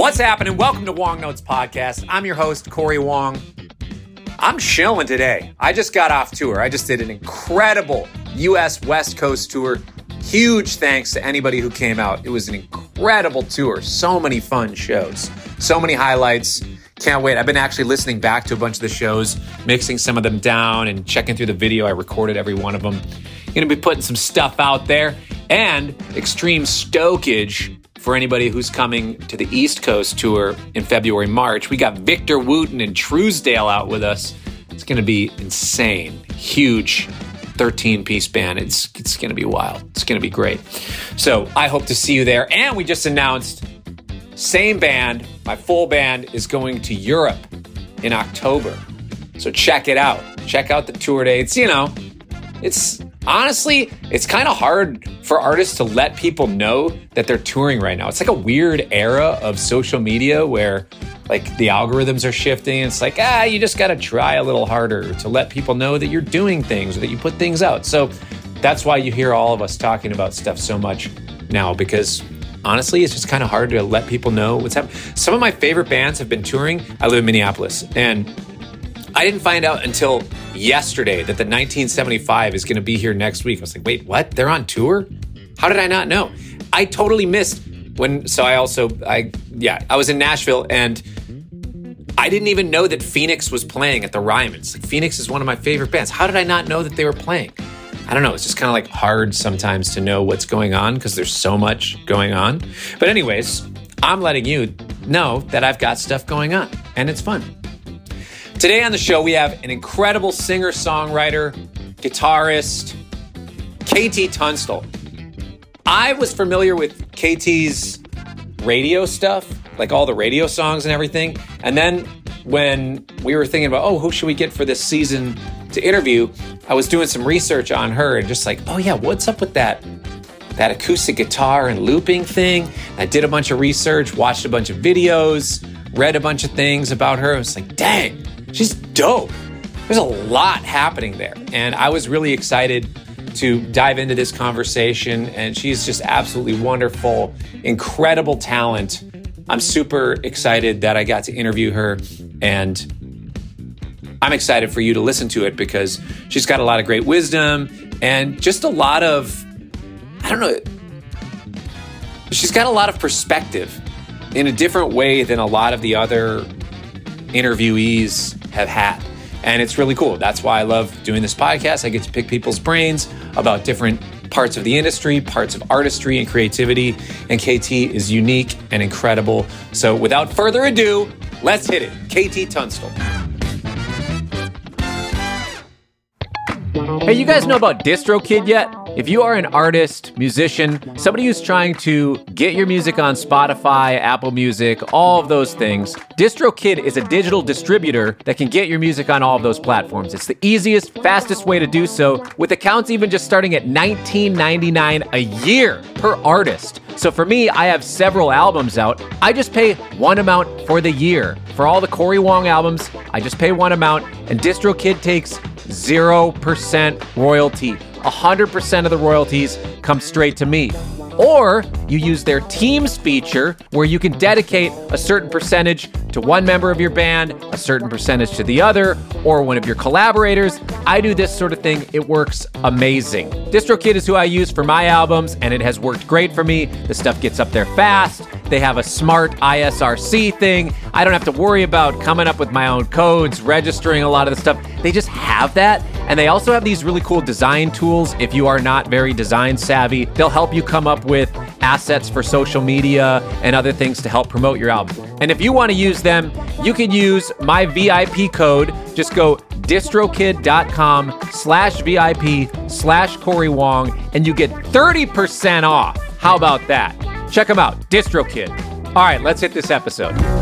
What's happening? Welcome to Wong Notes Podcast. I'm your host, Corey Wong. I'm chilling today. I just got off tour. I just did an incredible US West Coast tour. Huge thanks to anybody who came out. It was an incredible tour. So many fun shows, so many highlights. Can't wait. I've been actually listening back to a bunch of the shows, mixing some of them down and checking through the video. I recorded every one of them. Gonna be putting some stuff out there and extreme stokage for anybody who's coming to the East Coast tour in February, March. We got Victor Wooten and Trousdale out with us. It's going to be insane. Huge 13 piece band. It's, it's going to be wild. It's going to be great. So I hope to see you there. And we just announced same band, my full band is going to Europe in October. So check it out. Check out the tour dates. You know, it's honestly, it's kind of hard for artists to let people know that they're touring right now. It's like a weird era of social media where like the algorithms are shifting. It's like, ah, you just got to try a little harder to let people know that you're doing things or that you put things out. So that's why you hear all of us talking about stuff so much now because honestly, it's just kind of hard to let people know what's happening. Some of my favorite bands have been touring. I live in Minneapolis and I didn't find out until yesterday that the 1975 is going to be here next week. I was like, wait, what? They're on tour? How did I not know? I totally missed when. So I also, I yeah, I was in Nashville and I didn't even know that Phoenix was playing at the Ryman's. Like, Phoenix is one of my favorite bands. How did I not know that they were playing? I don't know. It's just kind of like hard sometimes to know what's going on because there's so much going on. But anyways, I'm letting you know that I've got stuff going on and it's fun. Today on the show, we have an incredible singer songwriter, guitarist, KT Tunstall. I was familiar with KT's radio stuff, like all the radio songs and everything. And then when we were thinking about, oh, who should we get for this season to interview, I was doing some research on her and just like, oh, yeah, what's up with that? That acoustic guitar and looping thing. I did a bunch of research, watched a bunch of videos, read a bunch of things about her. I was like, dang, She's dope. There's a lot happening there. And I was really excited to dive into this conversation. And she's just absolutely wonderful, incredible talent. I'm super excited that I got to interview her. And I'm excited for you to listen to it because she's got a lot of great wisdom and just a lot of, I don't know, she's got a lot of perspective in a different way than a lot of the other interviewees have had. And it's really cool. That's why I love doing this podcast. I get to pick people's brains about different parts of the industry, parts of artistry and creativity. And KT is unique and incredible. So without further ado, let's hit it. KT Tunstall. Hey, you guys know about DistroKid yet? If you are an artist, musician, somebody who's trying to get your music on Spotify, Apple Music, all of those things, DistroKid is a digital distributor that can get your music on all of those platforms. It's the easiest, fastest way to do so, with accounts even just starting at $19.99 a year per artist. So for me, I have several albums out. I just pay one amount for the year. For all the Corey Wong albums, I just pay one amount, and DistroKid takes 0% royalty. 100% of the royalties come straight to me. Or you use their Teams feature where you can dedicate a certain percentage to one member of your band, a certain percentage to the other, or one of your collaborators. I do this sort of thing. It works amazing. DistroKid is who I use for my albums, and it has worked great for me. The stuff gets up there fast. They have a smart ISRC thing. I don't have to worry about coming up with my own codes, registering a lot of the stuff. They just have that. And they also have these really cool design tools. If you are not very design savvy, they'll help you come up with assets for social media and other things to help promote your album. And if you want to use them, you can use my VIP code. Just go distrokid.com slash VIP slash Corey Wong and you get 30% off. How about that? Check them out, DistroKid. All right, let's hit this episode.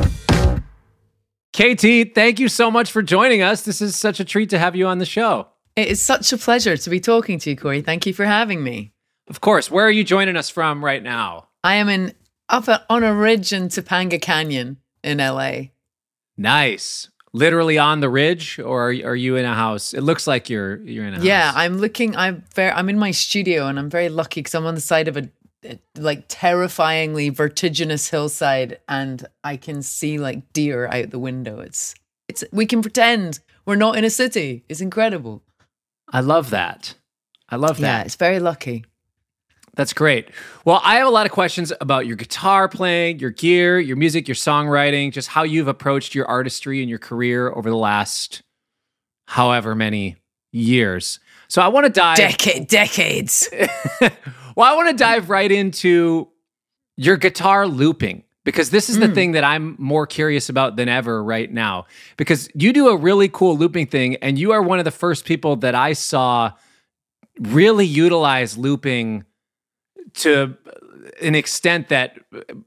KT, thank you so much for joining us. This is such a treat to have you on the show. It is such a pleasure to be talking to you, Corey. Thank you for having me. Of course. Where are you joining us from right now? I am in up on a ridge in Topanga Canyon in LA. Nice. Literally on the ridge, or are you in a house? It looks like you're you're in a yeah, house. Yeah, I'm looking. I'm very. I'm in my studio, and I'm very lucky because I'm on the side of a like terrifyingly vertiginous hillside and I can see like deer out the window. It's it's we can pretend we're not in a city. It's incredible. I love that. I love that. Yeah, it's very lucky. That's great. Well, I have a lot of questions about your guitar playing, your gear, your music, your songwriting, just how you've approached your artistry and your career over the last however many years. So I want to dive Decade decades. well, I want to dive right into your guitar looping because this is the hmm. thing that I'm more curious about than ever right now. Because you do a really cool looping thing, and you are one of the first people that I saw really utilize looping to an extent that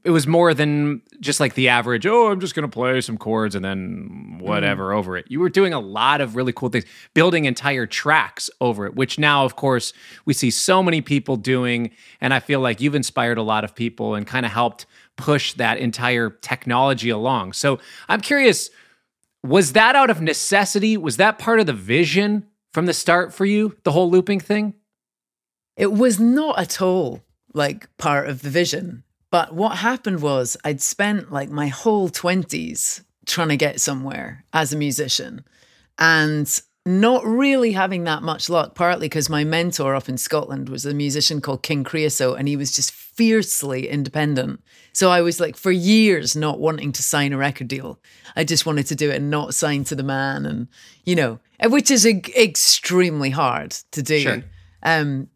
it was more than just like the average, oh, I'm just going to play some chords and then whatever mm. over it. You were doing a lot of really cool things, building entire tracks over it, which now, of course, we see so many people doing. And I feel like you've inspired a lot of people and kind of helped push that entire technology along. So I'm curious, was that out of necessity? Was that part of the vision from the start for you, the whole looping thing? It was not at all like part of the vision. But what happened was I'd spent like my whole 20s trying to get somewhere as a musician and not really having that much luck, partly because my mentor up in Scotland was a musician called King Creosote and he was just fiercely independent. So I was like, for years, not wanting to sign a record deal. I just wanted to do it and not sign to the man. And, you know, which is extremely hard to do. Sure. Um,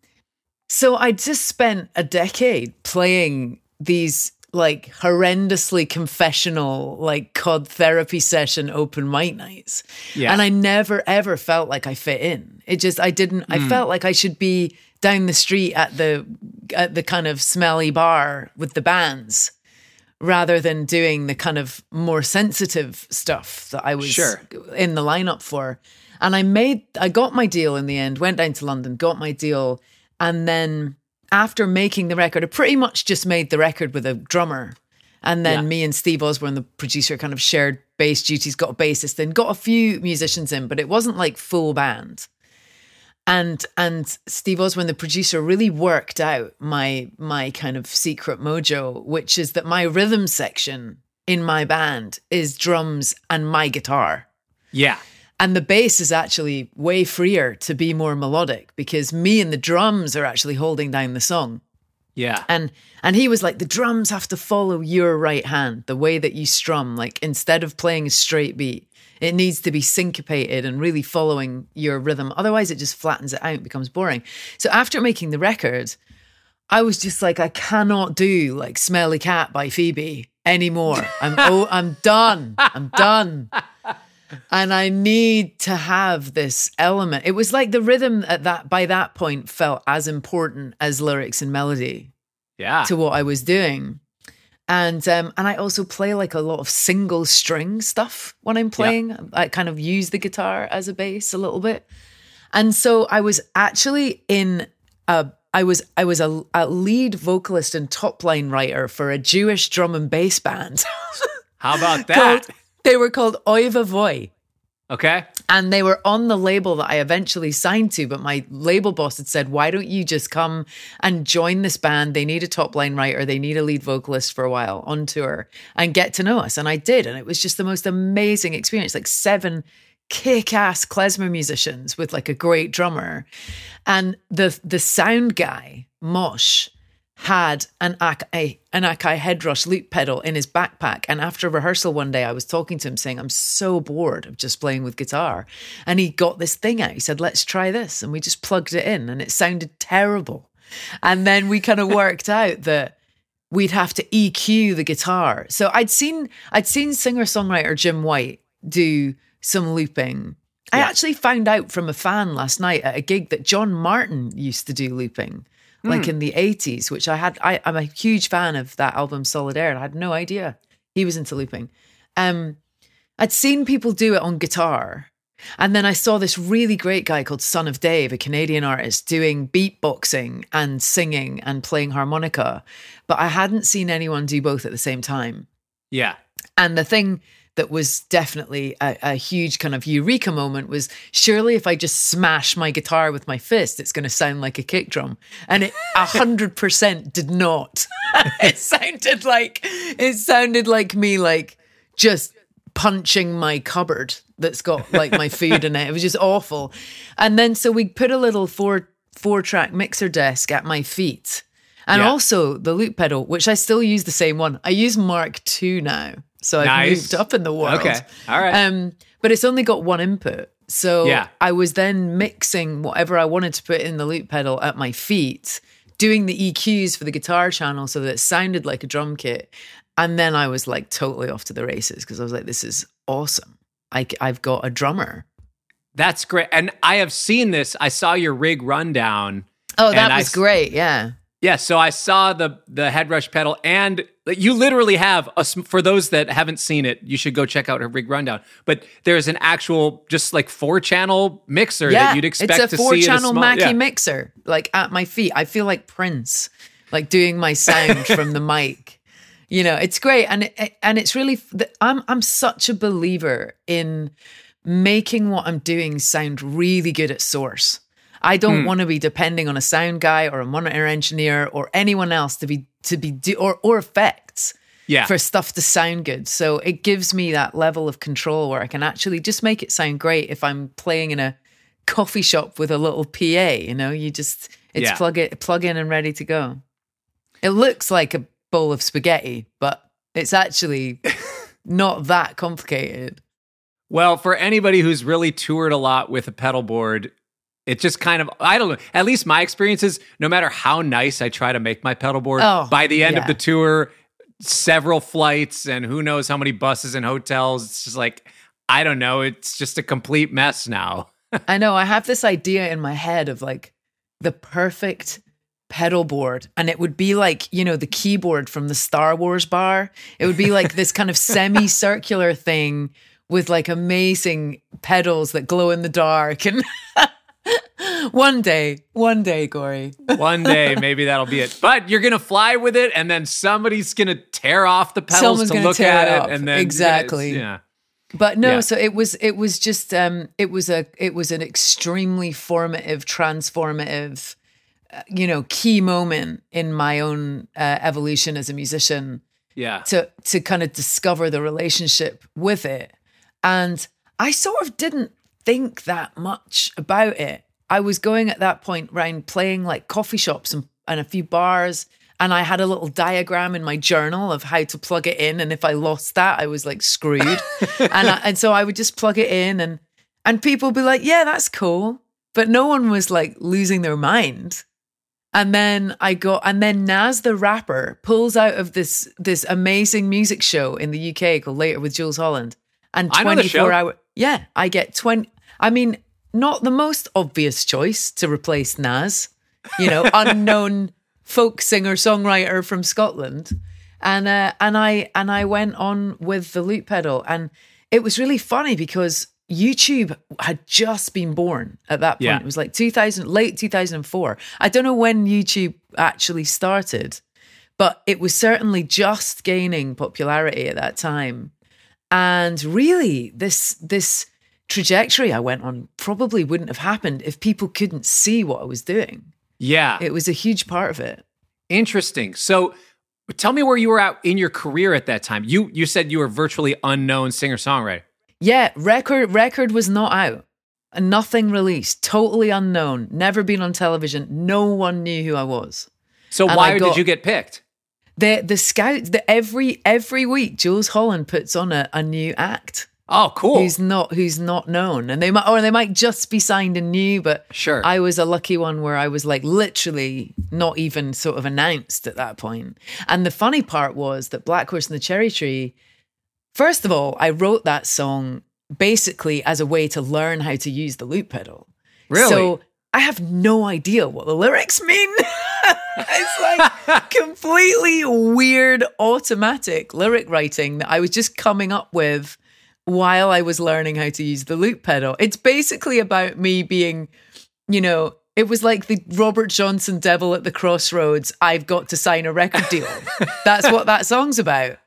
so I just spent a decade playing these like horrendously confessional, like COD therapy session open mic nights. Yeah. And I never ever felt like I fit in. It just I didn't I hmm. felt like I should be down the street at the at the kind of smelly bar with the bands rather than doing the kind of more sensitive stuff that I was Sure. in the lineup for. And I made, I got my deal in the end, went down to London, got my deal. And then after making the record, I pretty much just made the record with a drummer. And then Yeah. me and Steve Osborne, the producer, kind of shared bass duties, got a bassist in, got a few musicians in, but it wasn't like full band and and Steve Osborne, the producer, really worked out my my kind of secret mojo, which is that my rhythm section in my band is drums and my guitar. Yeah. And the bass is actually way freer to be more melodic because me and the drums are actually holding down the song. Yeah. And and he was like, the drums have to follow your right hand, the way that you strum. Like instead of playing a straight beat, it needs to be syncopated and really following your rhythm. Otherwise, it just flattens it out, becomes boring. So after making the record, I was just like, I cannot do like "Smelly Cat" by Phoebe anymore. I'm oh, I'm done. I'm done. And I need to have this element. It was like the rhythm at that by that point felt as important as lyrics and melody Yeah. to what I was doing. And um, and I also play like a lot of single string stuff when I'm playing. I kind of use the guitar as a bass a little bit. And so I was actually in a I was I was a, a lead vocalist and top line writer for a Jewish drum and bass band. How about that? called, they were called Oi Va Voi Okay. and they were on the label that I eventually signed to. But my label boss had said, "Why don't you just come and join this band? They need a top line writer, they need a lead vocalist for a while on tour, and get to know us." And I did, and it was just the most amazing experience. Like seven kick-ass klezmer musicians with like a great drummer, and the the sound guy Mosh had an Akai, an Akai headrush loop pedal in his backpack. And after rehearsal one day, I was talking to him saying, I'm so bored of just playing with guitar. And he got this thing out. He said, Let's try this. And we just plugged it in and it sounded terrible. And then we kind of worked out that we'd have to EQ the guitar. So I'd seen I'd seen singer-songwriter Jim White do some looping. I actually found out from a fan last night at a gig that John Martyn used to do looping like in the 80s, which I had. I, I'm a huge fan of that album Solid Air. And I had no idea he was into looping. Um, I'd seen people do it on guitar. And then I saw this really great guy called Son of Dave, a Canadian artist, doing beatboxing and singing and playing harmonica. But I hadn't seen anyone do both at the same time. Yeah. And the thing that was definitely a, a, huge kind of eureka moment was surely if I just smash my guitar with my fist, it's going to sound like a kick drum. And it a hundred percent did not. it sounded like, it sounded like me, like just punching my cupboard that's got like my food in it. It was just awful. And then so we put a little four, four track mixer desk at my feet. And yeah. also the loop pedal, which I still use the same one. I use Mark II now. So I've nice. moved up in the world. Okay. All right. Um, but it's only got one input. So yeah. I was then mixing whatever I wanted to put in the loop pedal at my feet, doing the EQs for the guitar channel so that it sounded like a drum kit. And then I was like totally off to the races because I was like, this is awesome. I, I've got a drummer. That's great. And I have seen this. I saw your rig rundown. Oh, that was I, great. Yeah. Yeah, so I saw the the head rush pedal, and you literally have a. For those that haven't seen it, you should go check out her rig rundown. But there's an actual, just like four channel mixer yeah, that you'd expect it's a four channel Mackie yeah. mixer, like at my feet. I feel like Prince, like doing my sound from the mic. You know, it's great, and it, and it's really. I'm I'm such a believer in making what I'm doing sound really good at source. I don't hmm. want to be depending on a sound guy or a monitor engineer or anyone else to be to be do or or effects yeah. for stuff to sound good. So it gives me that level of control where I can actually just make it sound great if I'm playing in a coffee shop with a little PA, you know, you just it's yeah. plug it plug in and ready to go. It looks like a bowl of spaghetti, but it's actually not that complicated. Well, for anybody who's really toured a lot with a pedal board, it just kind of I don't know. At least my experience is no matter how nice I try to make my pedal board, oh, by the end yeah. of the tour, several flights and who knows how many buses and hotels. It's just like I don't know. It's just a complete mess now. I know. I have this idea in my head of like the perfect pedal board and it would be like you know the keyboard from the star wars bar it would be like this kind of semicircular thing with like amazing pedals that glow in the dark and one day, one day, Corey. one day, maybe that'll be it. But you're gonna fly with it, and then somebody's gonna tear off the pedals Someone's to look at it, and then exactly, yeah. But no, yeah. so it was it was just um it was a it was an extremely formative, transformative, uh, you know, key moment in my own uh, evolution as a musician. Yeah. To to kind of discover the relationship with it, and I sort of didn't think that much about it. I was going at that point around playing like coffee shops and, and a few bars. And I had a little diagram in my journal of how to plug it in. And if I lost that, I was like screwed. and, I, and so I would just plug it in and, and people would be like, yeah, that's cool. But no one was like losing their mind. And then I got, and then Nas the rapper pulls out of this this amazing music show in the UK called Later with Jools Holland. And 24 hour, yeah, I get 20, I mean, not the most obvious choice to replace Nas, you know, unknown folk singer songwriter from Scotland. And uh, and I and I went on with the loop pedal, and it was really funny because YouTube had just been born at that point. Yeah. It was like 2000, late 2004. I don't know when YouTube actually started, but it was certainly just gaining popularity at that time. And really, this this trajectory I went on probably wouldn't have happened if people couldn't see what I was doing. Yeah. It was a huge part of it. Interesting. So tell me where you were at in your career at that time. You you said you were virtually unknown singer-songwriter. Yeah, record record was not out. Nothing released, totally unknown, never been on television. No one knew who I was. So and why got, did you get picked? The the scouts the every every week Jools Holland puts on a, a new act. Oh, cool. Who's not who's not known, and they might or they might just be signed and new. But sure, I was a lucky one where I was like literally not even sort of announced at that point. And the funny part was that Black Horse and the Cherry Tree. First of all, I wrote that song basically as a way to learn how to use the loop pedal. Really? So I have no idea what the lyrics mean. it's like completely weird automatic lyric writing that I was just coming up with while I was learning how to use the loop pedal. It's basically about me being, you know, it was like the Robert Johnson Devil at the Crossroads. I've got to sign a record deal. That's what that song's about.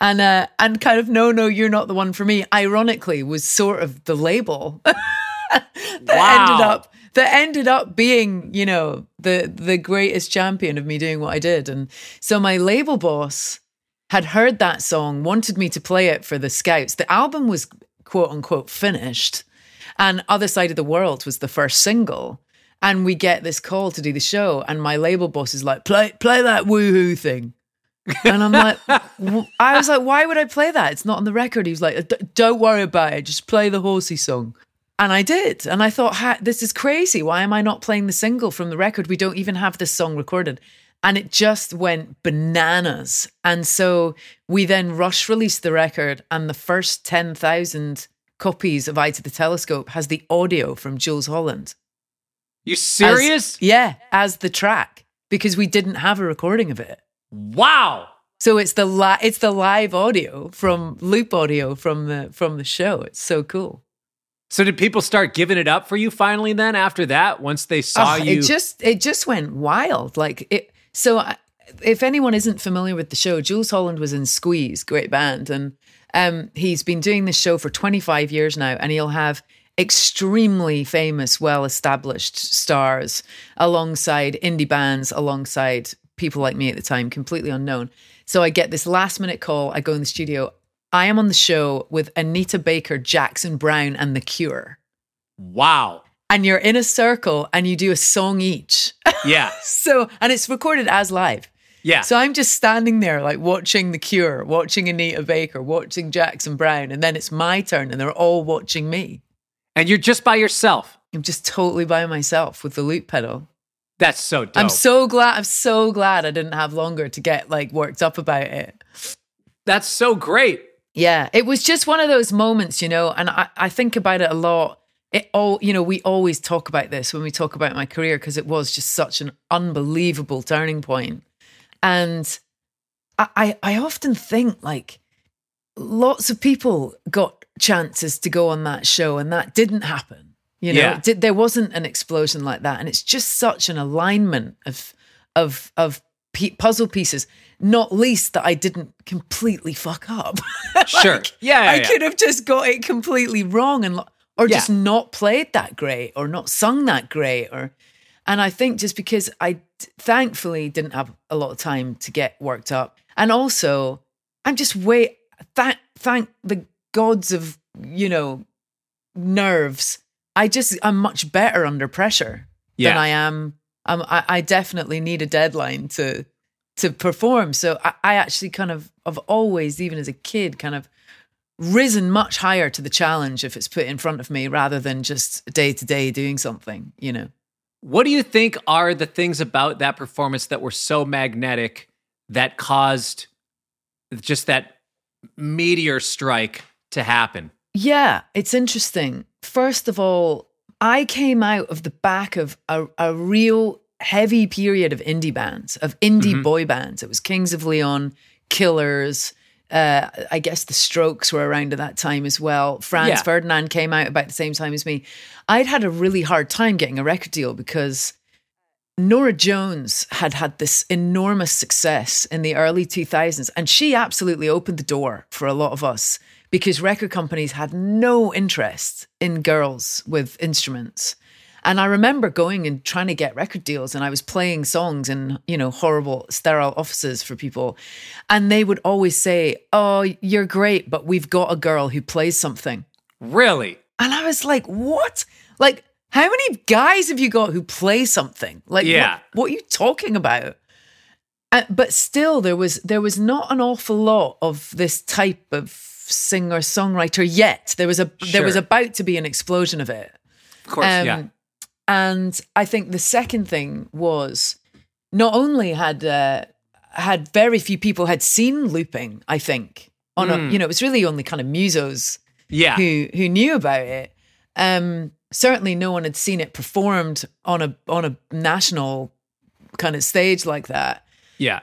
and uh, and kind of no, no, you're not the one for me. Ironically, was sort of the label that Wow. ended up that ended up being, you know, the the greatest champion of me doing what I did. And so my label boss had heard that song, wanted me to play it for the scouts. The album was quote unquote finished, and Other Side of the World was the first single. And we get this call to do the show, and my label boss is like, "Play, play that woohoo thing." And I'm like, I was like, why would I play that? It's not on the record. He was like, don't worry about it. Just play the horsey song. And I did. And I thought, this is crazy. Why am I not playing the single from the record? We don't even have this song recorded. And it just went bananas. And so we then rush released the record, and the first 10,000 copies of Eye to the Telescope has the audio from Jools Holland. You As- serious? yeah, as the track, because we didn't have a recording of it. wow. So it's the li- it's the live audio from loop audio from the from the show. It's so cool. So did people start giving it up for you finally then after that once they saw Oh, you? It just it just went wild. Like it. So if anyone isn't familiar with the show, Jools Holland was in Squeeze, great band, and um, he's been doing this show for 25 years now, and he'll have extremely famous, well established stars alongside indie bands, alongside people like me at the time, completely unknown. So I get this last minute call. I go in the studio. I am on the show with Anita Baker, Jackson Browne, and The Cure. wow. And you're in a circle and you do a song each. Yeah. So, and it's recorded as live. Yeah. So I'm just standing there, like watching The Cure, watching Anita Baker, watching Jackson Browne, and then it's my turn, and they're all watching me. and you're just by yourself. I'm just totally by myself with the loop pedal. That's so dope. I'm so glad. I'm so glad I didn't have longer to get like worked up about it. That's so great. Yeah, it was just one of those moments, you know, and I, I think about it a lot. It all, you know, we always talk about this when we talk about my career because it was just such an unbelievable turning point. And I, I, I often think like lots of people got chances to go on that show and that didn't happen. You know, Yeah. Did, there wasn't an explosion like that, and it's just such an alignment of of of puzzle pieces. Not least that I didn't completely fuck up. Sure. Yeah, yeah, I yeah. could have just got it completely wrong and lo- or Yeah. just not played that great or not sung that great or and I think just because I thankfully didn't have a lot of time to get worked up and also I'm just way thank thank the gods of you know nerves I just I'm much better under pressure Yeah. than I am um, I, I definitely need a deadline to to perform. So I, I actually kind of have always, even as a kid, kind of risen much higher to the challenge if it's put in front of me rather than just day to day doing something, you know. What do you think are the things about that performance that were so magnetic that caused just that meteor strike to happen? Yeah, it's interesting. First of all, I came out of the back of a, a real heavy period of indie bands, of indie Mhm. boy bands. It was Kings of Leon, Killers. Uh, I guess the Strokes were around at that time as well. Franz Yeah. Ferdinand came out about the same time as me. I'd had a really hard time getting a record deal because Norah Jones had had this enormous success in the early 2000s, and she absolutely opened the door for a lot of us because record companies had no interest in girls with instruments. And I remember going and trying to get record deals, and I was playing songs in, you know, horrible, sterile offices for people. And they would always say, Oh, you're great, but we've got a girl who plays something. Really? And I was like, what? Like, how many guys have you got who play something? Like, what- Yeah. what, are you talking about? Uh, but still, there was there was not an awful lot of this type of singer songwriter yet. There was a there was about to be an explosion of it. Of course, Um, yeah. And I think the second thing was not only had uh, had very few people had seen looping. I think on a Mm. you know it was really only kind of musos Yeah. who who knew about it. Um, certainly, no one had seen it performed on a on a national kind of stage like that, yeah.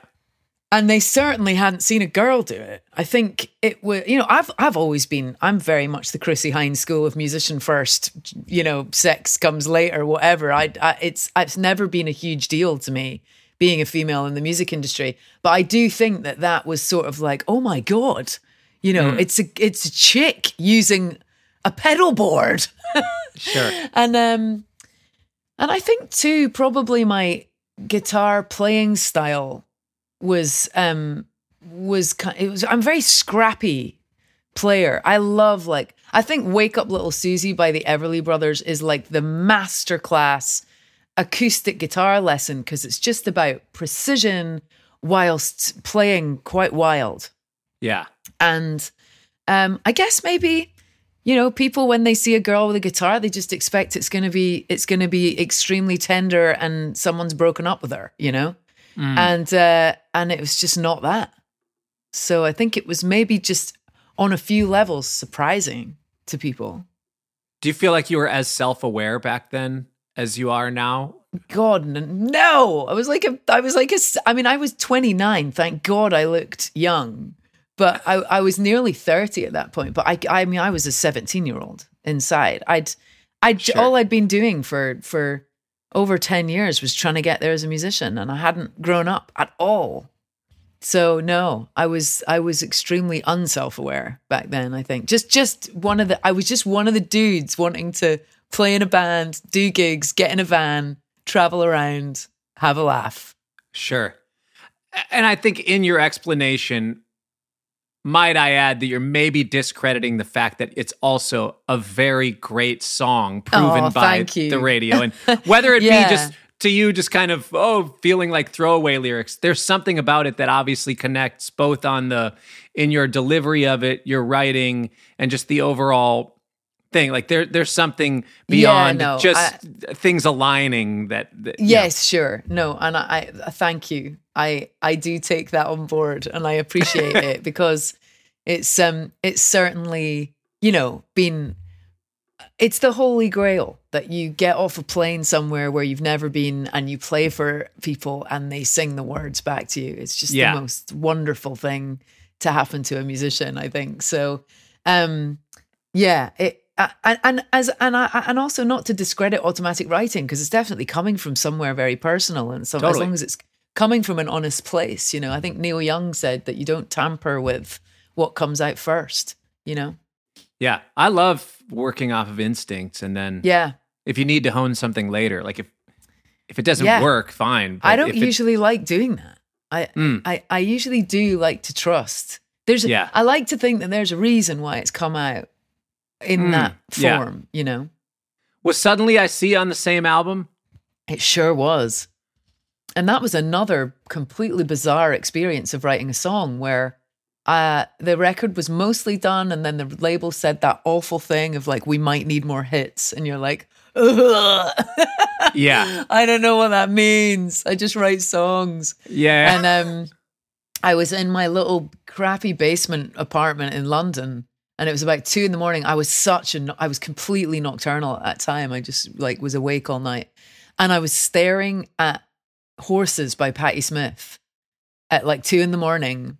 And they certainly hadn't seen a girl do it. I think it was, you know, I've I've always been, I'm very much the Chrissie Hynde school of musician first, you know, sex comes later, whatever. I, I it's it's never been a huge deal to me being a female in the music industry. But I do think that that was sort of like, oh my god, you know, it's a it's a chick using a pedal board. Sure. and um and I think too probably my guitar playing style was um was it was I'm very scrappy player. I love like I think Wake Up Little Susie by the Everly Brothers is like the masterclass acoustic guitar lesson because it's just about precision whilst playing quite wild. Yeah. And um, I guess maybe you know people when they see a girl with a guitar, they just expect it's going to be it's going to be extremely tender and someone's broken up with her, you know, and uh, and it was just not that. So I think it was maybe just on a few levels surprising to people. Do you feel like you were as self aware back then as you are now? God, no! I was like a, I was like a, I mean, I was 29. Thank God I looked young, but I, I was nearly 30 at that point. But I, I mean, I was a 17 year old inside. I'd, I'd, Sure. all I'd been doing for, for over 10 years was trying to get there as a musician and I hadn't grown up at all. So no, I was, I was extremely unself-aware back then, I think. Just, just one of the, I was just one of the dudes wanting to play in a band, do gigs, get in a van, travel around, have a laugh. Sure. And I think in your explanation, might I add that you're maybe discrediting the fact that it's also a very great song proven Oh, by you. the radio. And whether it Yeah. be just to you, just kind of, oh, feeling like throwaway lyrics, there's something about it that obviously connects both on the, in your delivery of it, your writing, and just the overall thing. Like there, there's something beyond no, just things aligning that, that yeah. Yes, sure. No, and I, I thank you. I I do take that on board and I appreciate it because it's um it's certainly, you know, been it's the holy grail that you get off a plane somewhere where you've never been and you play for people and they sing the words back to you. It's just Yeah. the most wonderful thing to happen to a musician, I think. So um yeah, it uh, and, and as and I and also not to discredit automatic writing because it's definitely coming from somewhere very personal and so as long as it's coming from an honest place, you know. I think Neil Young said that you don't tamper with what comes out first, you know. Yeah, I love working off of instincts, and then Yeah, if you need to hone something later, like if if it doesn't Yeah. work, fine. I don't if it- usually like doing that. I, Mm. I I usually do like to trust. There's a- Yeah. I like to think that there's a reason why it's come out in Mm, that yeah. form, you know. was suddenly I see on the same album. It sure was. And that was another completely bizarre experience of writing a song where uh, the record was mostly done, and then the label said that awful thing of like, we might need more hits. And you're like, Ugh. Yeah, I don't know what that means. I just write songs. yeah, And um, I was in my little crappy basement apartment in London, and it was about two in the morning. I was such a, I was completely nocturnal at that time. I just like was awake all night, and I was staring at Horses by Patti Smith at like two in the morning.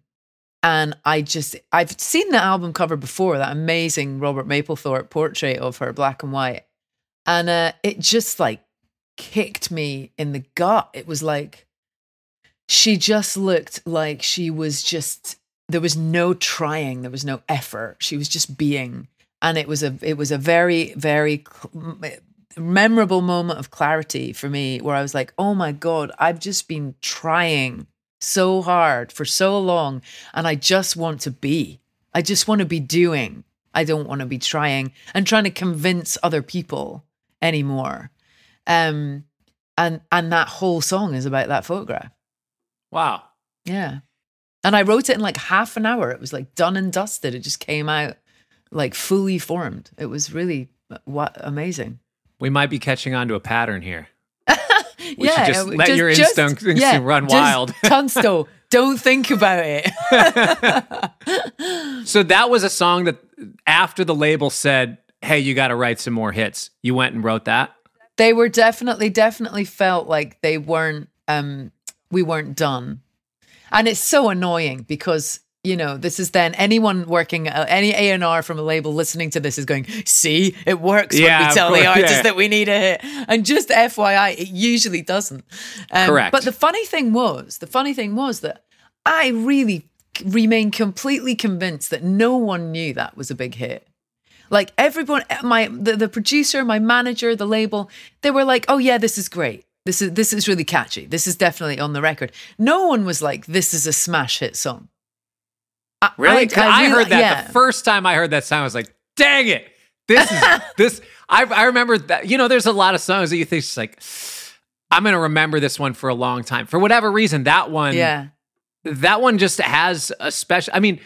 And I just, I've seen the album cover before, that amazing Robert Mapplethorpe portrait of her, black and white. And uh, it just like kicked me in the gut. It was like, she just looked like she was just there was no trying there was no effort. She was just being. And it was a it was a very very memorable moment of clarity for me where i was like oh my god i've just been trying so hard for so long and i just want to be. I just want to be doing. I don't want to be trying and trying to convince other people anymore. Um and and that whole song is about that photograph. Wow. yeah. And I wrote it in like half an hour. It was like done and dusted. It just came out like fully formed. It was really what amazing. We might be catching on to a pattern here. We yeah, should just uh, let your instincts run just wild. Tunstall, don't think about it. So that was a song that after the label said, "Hey, you got to write some more hits," you went and wrote that. they were definitely, definitely felt like they weren't, um, we weren't done. And it's so annoying because you know, this is then anyone working uh, any A and R from a label listening to this is going, see, it works Yeah, when we tell the course, artist yeah. that we need a hit. And just FYI, it usually doesn't. Um, Correct. But the funny thing was, the funny thing was that I really remain completely convinced that no one knew that was a big hit. Like everyone, my the, the producer, my manager, the label, they were like, "Oh yeah, this is great. This is this is really catchy. This is definitely on the record." No one was like, "This is a smash hit song." I- Really? I, I, reali- heard that yeah. the first time I heard that song, I was like, dang it. This is this. I, I remember that, you know, there's a lot of songs that you think, it's like, I'm going to remember this one for a long time. For whatever reason, that one, Yeah, that one just has a special, I mean,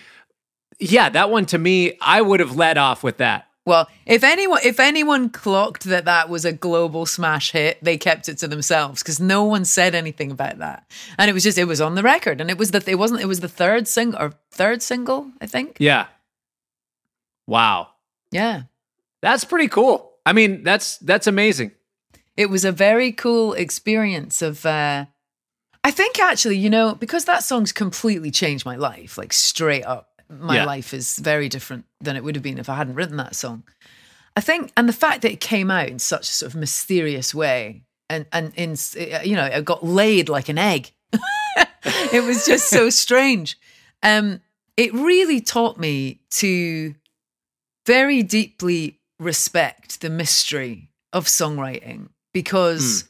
yeah, that one to me, I would have led off with that. Well, if anyone if anyone clocked that that was a global smash hit, they kept it to themselves because no one said anything about that, and it was just it was on the record, and it was the it wasn't it was the third single or third single I think. Yeah. Wow. Yeah, That's pretty cool. I mean, that's that's amazing. it was a very cool experience of. uh I think actually, you know, because that song's completely changed my life, like straight up. My Yeah. life is very different than it would have been if I hadn't written that song. I think, and the fact that it came out in such a sort of mysterious way, and and in you know, it got laid like an egg. it was just so strange. Um, it really taught me to very deeply respect the mystery of songwriting because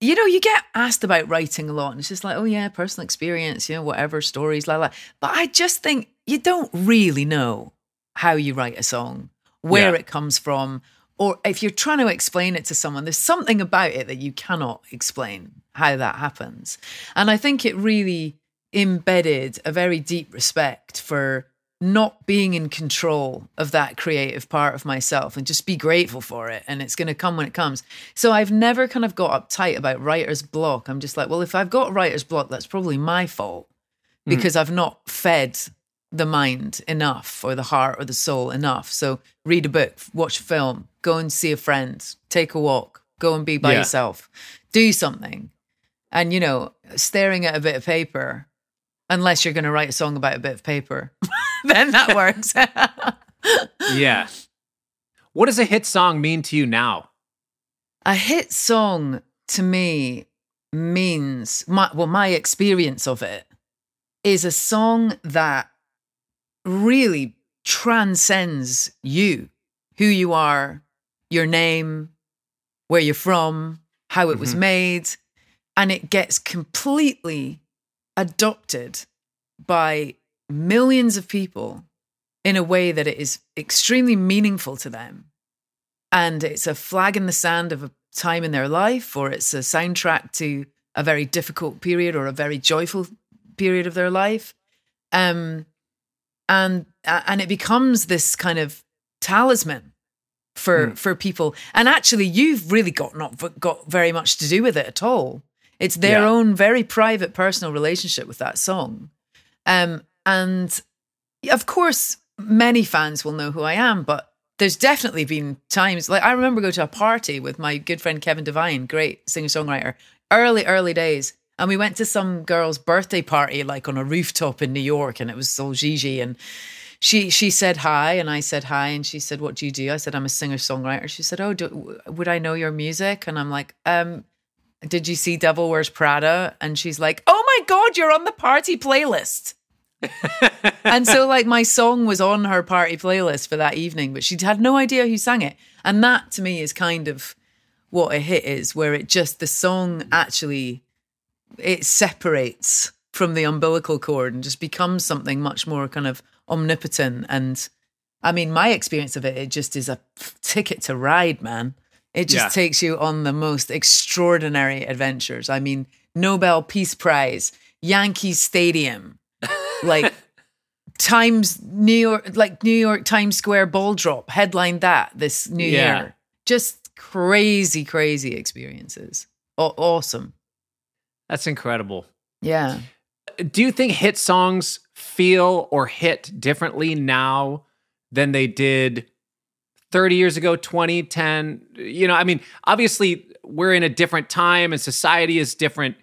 you know you get asked about writing a lot and it's just like oh yeah personal experience you know whatever stories la la but i just think you don't really know how you write a song where Yeah. it comes from or if you're trying to explain it to someone there's something about it that you cannot explain how that happens. And i think it really embedded a very deep respect for not being in control of that creative part of myself and just be grateful for it and it's going to come when it comes. So i've never kind of got uptight about writer's block. I'm just like well if i've got writer's block that's probably my fault hmm. because i've not fed the mind enough or the heart or the soul enough so read a book watch a film go and see a friend take a walk go and be by Yeah. yourself do something and you know staring at a bit of paper unless you're going to write a song about a bit of paper then that works Yeah. What does a hit song mean to you now? a hit song to me means my well my experience of it is a song that really transcends you who you are your name where you're from how it was Mhm. made and it gets completely adopted by millions of people in a way that it is extremely meaningful to them and it's a flag in the sand of a time in their life or it's a soundtrack to a very difficult period or a very joyful period of their life um and and it becomes this kind of talisman for for people and actually you've really got not v- got very much to do with it at all it's their Yeah. own very private personal relationship with that song um and of course many fans will know who I am, but there's definitely been times like I remember going to a party with my good friend Kevin Devine, great singer songwriter, early, early days. And we went to some girl's birthday party, like on a rooftop in New York, and it was all Gigi. And she she said hi, and I said hi, and she said, "What do you do?" I said, "I'm a singer songwriter." She said, "Oh, do, would I know your music?" And I'm like, um, "Did you see Devil Wears Prada?" And she's like, "Oh my god, you're on the party playlist." and so like my song was on her party playlist for that evening, but she had no idea who sang it. And that to me is kind of what a hit is, where it just the song actually it separates from the umbilical cord and just becomes something much more kind of omnipotent. And I mean, my experience of it, it just is a ticket to ride, man. It just Yeah. takes you on the most extraordinary adventures. I mean, Nobel Peace Prize, Yankee Stadium, like Times New York, like New York Times Square ball drop, headlined that this new Yeah. year. Just crazy, crazy experiences. Aw awesome. That's incredible. Yeah. Do you think hit songs feel or hit differently now than they did 30 years ago, 20, 10? You know, I mean, obviously we're in a different time and society is different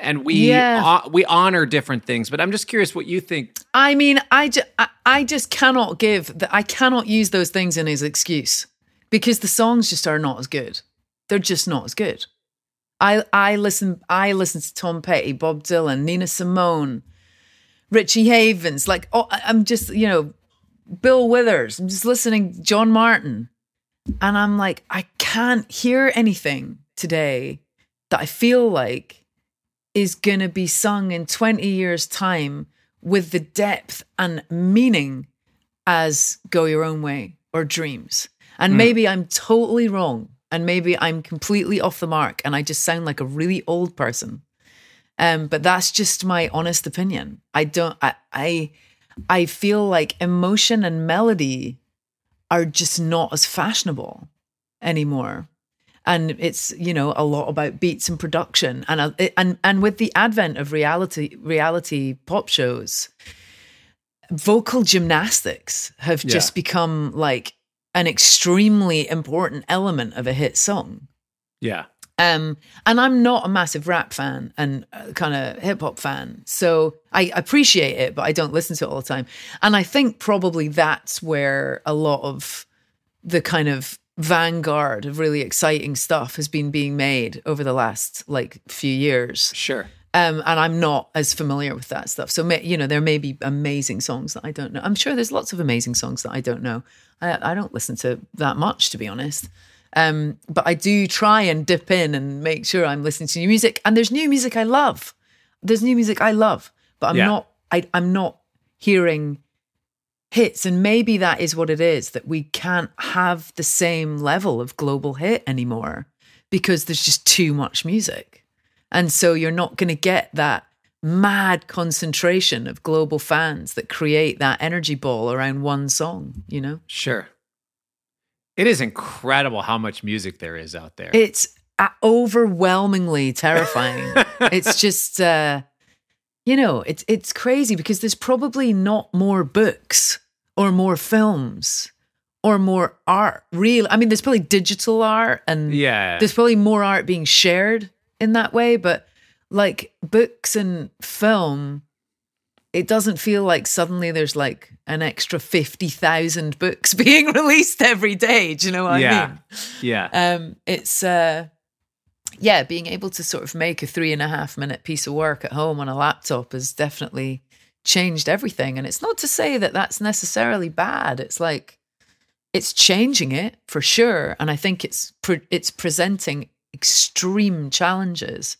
and we Yeah. hon- we honor different things. But I'm just curious what you think. I mean, I, ju- I, I just cannot give that. I cannot use those things in his excuse because the songs just are not as good. They're just not as good. I I listen I listen to Tom Petty, Bob Dylan, Nina Simone, Richie Havens. Like oh, I'm just you know Bill Withers. I'm just listening John Martyn, and I'm like I can't hear anything today that I feel like is going to be sung in 20 years' time with the depth and meaning as Go Your Own Way or Dreams. And hmm. maybe I'm totally wrong. And maybe I'm completely off the mark and I just sound like a really old person. Um, but that's just my honest opinion. I don't I I I feel like emotion and melody are just not as fashionable anymore and it's you know a lot about beats and production and uh, and and with the advent of reality reality pop shows vocal gymnastics have Yeah. just become like an extremely important element of a hit song Yeah, um, and I'm not a massive rap fan and kind of hip hop fan. So I appreciate it, but I don't listen to it all the time. And I think probably that's where a lot of the kind of vanguard of really exciting stuff has been being made over the last like few years. sure. Um, and I'm not as familiar with that stuff. So, may, you know, there may be amazing songs that I don't know. I'm sure there's lots of amazing songs that I don't know. I, I don't listen to that much, to be honest. Um, but I do try and dip in and make sure I'm listening to new music. And there's new music I love. There's new music I love, but I'm Yeah. not. I, I'm not hearing hits, and maybe that is what it is that we can't have the same level of global hit anymore because there's just too much music. And so you're not going to get that mad concentration of global fans that create that energy ball around one song, you know? Sure. It is incredible how much music there is out there. It's uh, overwhelmingly terrifying. it's just uh you know, it's it's crazy because there's probably not more books or more films or more art. Real I mean there's probably digital art and yeah. there's probably more art being shared in that way, but like books and film, it doesn't feel like suddenly there's like an extra 50,000 books being released every day. Do you know what Yeah. I mean? yeah. Um, it's, uh, yeah, being able to sort of make a three and a half minute piece of work at home on a laptop has definitely changed everything. And it's not to say that that's necessarily bad. It's like, it's changing it for sure. And I think it's, pre- it's presenting extreme challenges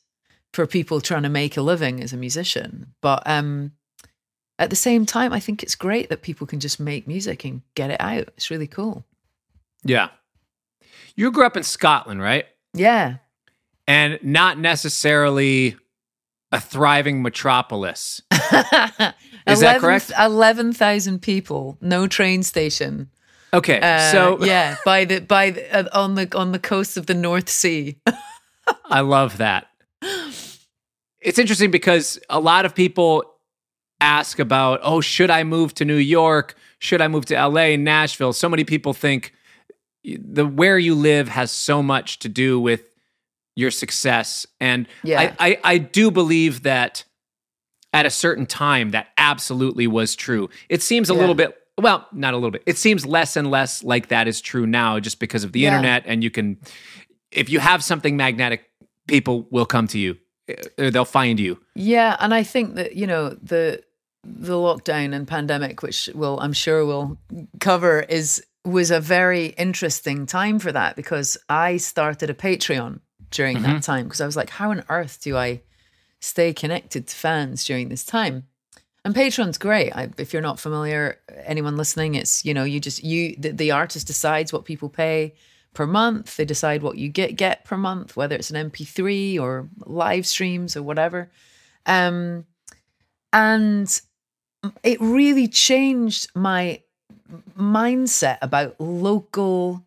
for people trying to make a living as a musician. But um, at the same time, I think it's great that people can just make music and get it out. It's really cool. yeah. You grew up in Scotland, right? Yeah. And not necessarily a thriving metropolis. Is that correct? 11,000 people, no train station. Okay. Uh, so yeah, by the by the, uh, on the on the coast of the North Sea. I love that. It's interesting because a lot of people ask about, oh, should I move to New York? Should I move to LA, Nashville? So many people think the where you live has so much to do with your success. And Yeah. I, I, I do believe that at a certain time that absolutely was true. It seems a Yeah. little bit well, not a little bit. It seems less and less like that is true now just because of the Yeah. internet and you can if you have something magnetic, people will come to you. Uh, they'll find you. Yeah, and I think that you know the the lockdown and pandemic, which will I'm sure we'll cover, is was a very interesting time for that because I started a Patreon during that mm-hmm. time because I was like, how on earth do I stay connected to fans during this time? And Patreon's great. I, if you're not familiar, anyone listening, it's you know you just you the, the artist decides what people pay per month. They decide what you get get per month, whether it's an MP3 or live streams or whatever. Um, and it really changed my mindset about local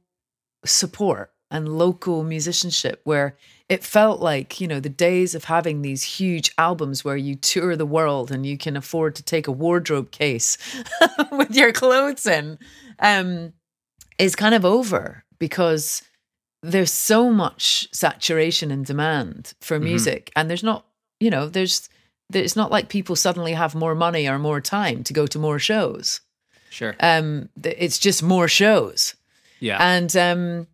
support and local musicianship where it felt like you know the days of having these huge albums where you tour the world and you can afford to take a wardrobe case with your clothes in um is kind of over because there's so much saturation and demand for music and there's not you know, there's, it's not like people suddenly have more money or more time to go to more shows. Sure. Um, it's just more shows. yeah. And um,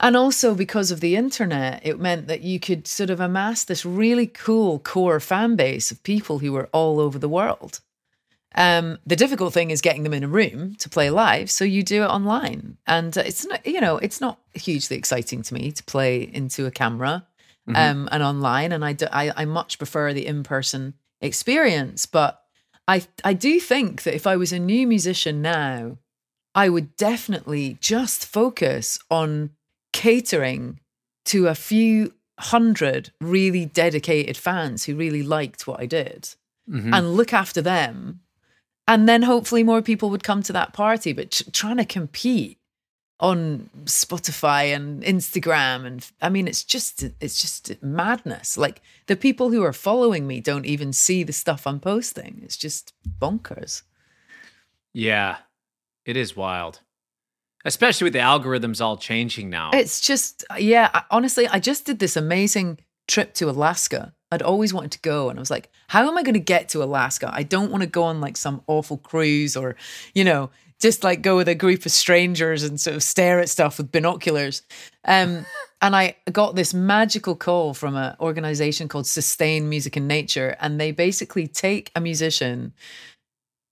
and also because of the internet, it meant that you could sort of amass this really cool core fan base of people who were all over the world. Um, the difficult thing is getting them in a room to play live, so you do it online, and uh, it's not, you know, it's not hugely exciting to me to play into a camera um, and online, and I, do, I I much prefer the in person experience. But I I do think that if I was a new musician now, I would definitely just focus on catering to a few hundred really dedicated fans who really liked what I did Mhm. and look after them. And then hopefully more people would come to that party. But tr- trying to compete on Spotify and Instagram and I mean it's just it's just madness. Like the people who are following me don't even see the stuff I'm posting. It's just bonkers. yeah. It is wild. Especially with the algorithms all changing now. It's just, yeah, I, honestly, I just did this amazing trip to Alaska. I'd always wanted to go. And I was like, how am I going to get to Alaska? I don't want to go on like some awful cruise or, you know, just like go with a group of strangers and sort of stare at stuff with binoculars. Um, and I got this magical call from an organization called Sustain Music and Nature. And they basically take a musician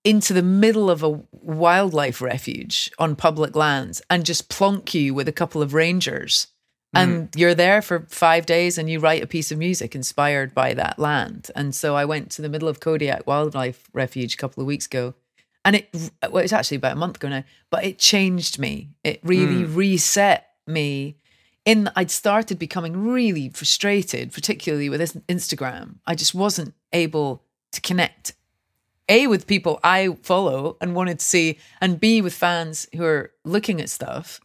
into the middle of a wildlife refuge on public lands and just plonk you with a couple of rangers. Mm. And you're there for five days and you write a piece of music inspired by that land. And so I went to the middle of Kodiak Wildlife Refuge a couple of weeks ago. And it, well, it's actually about a month ago now, but it changed me. It really mm. reset me. In I'd started becoming really frustrated, particularly with Instagram. I just wasn't able to connect a with people I follow and wanted to see, and B with fans who are looking at stuff.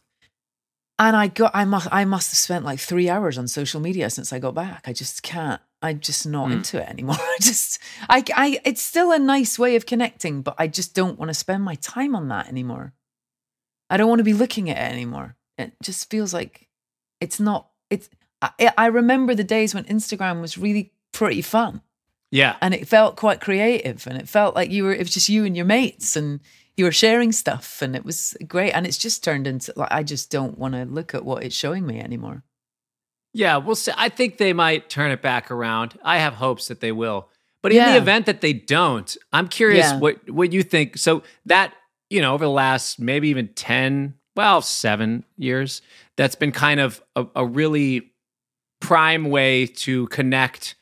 And I got, I must, I must have spent like three hours on social media since I got back. I just can't. I'm just not hmm. into it anymore. I just, I, I, it's still a nice way of connecting, but I just don't want to spend my time on that anymore. I don't want to be looking at it anymore. It just feels like it's not. It's. I, I remember the days when Instagram was really pretty fun yeah. and it felt quite creative and it felt like you were it was just you and your mates and you were sharing stuff and it was great and it's just turned into like I just don't want to look at what it's showing me anymore. Yeah, we'll see. I think they might turn it back around. I have hopes that they will. But in Yeah. the event that they don't, I'm curious Yeah. what what you think. So that, you know, over the last maybe even 10, well, 7 years, that's been kind of a, a really prime way to connect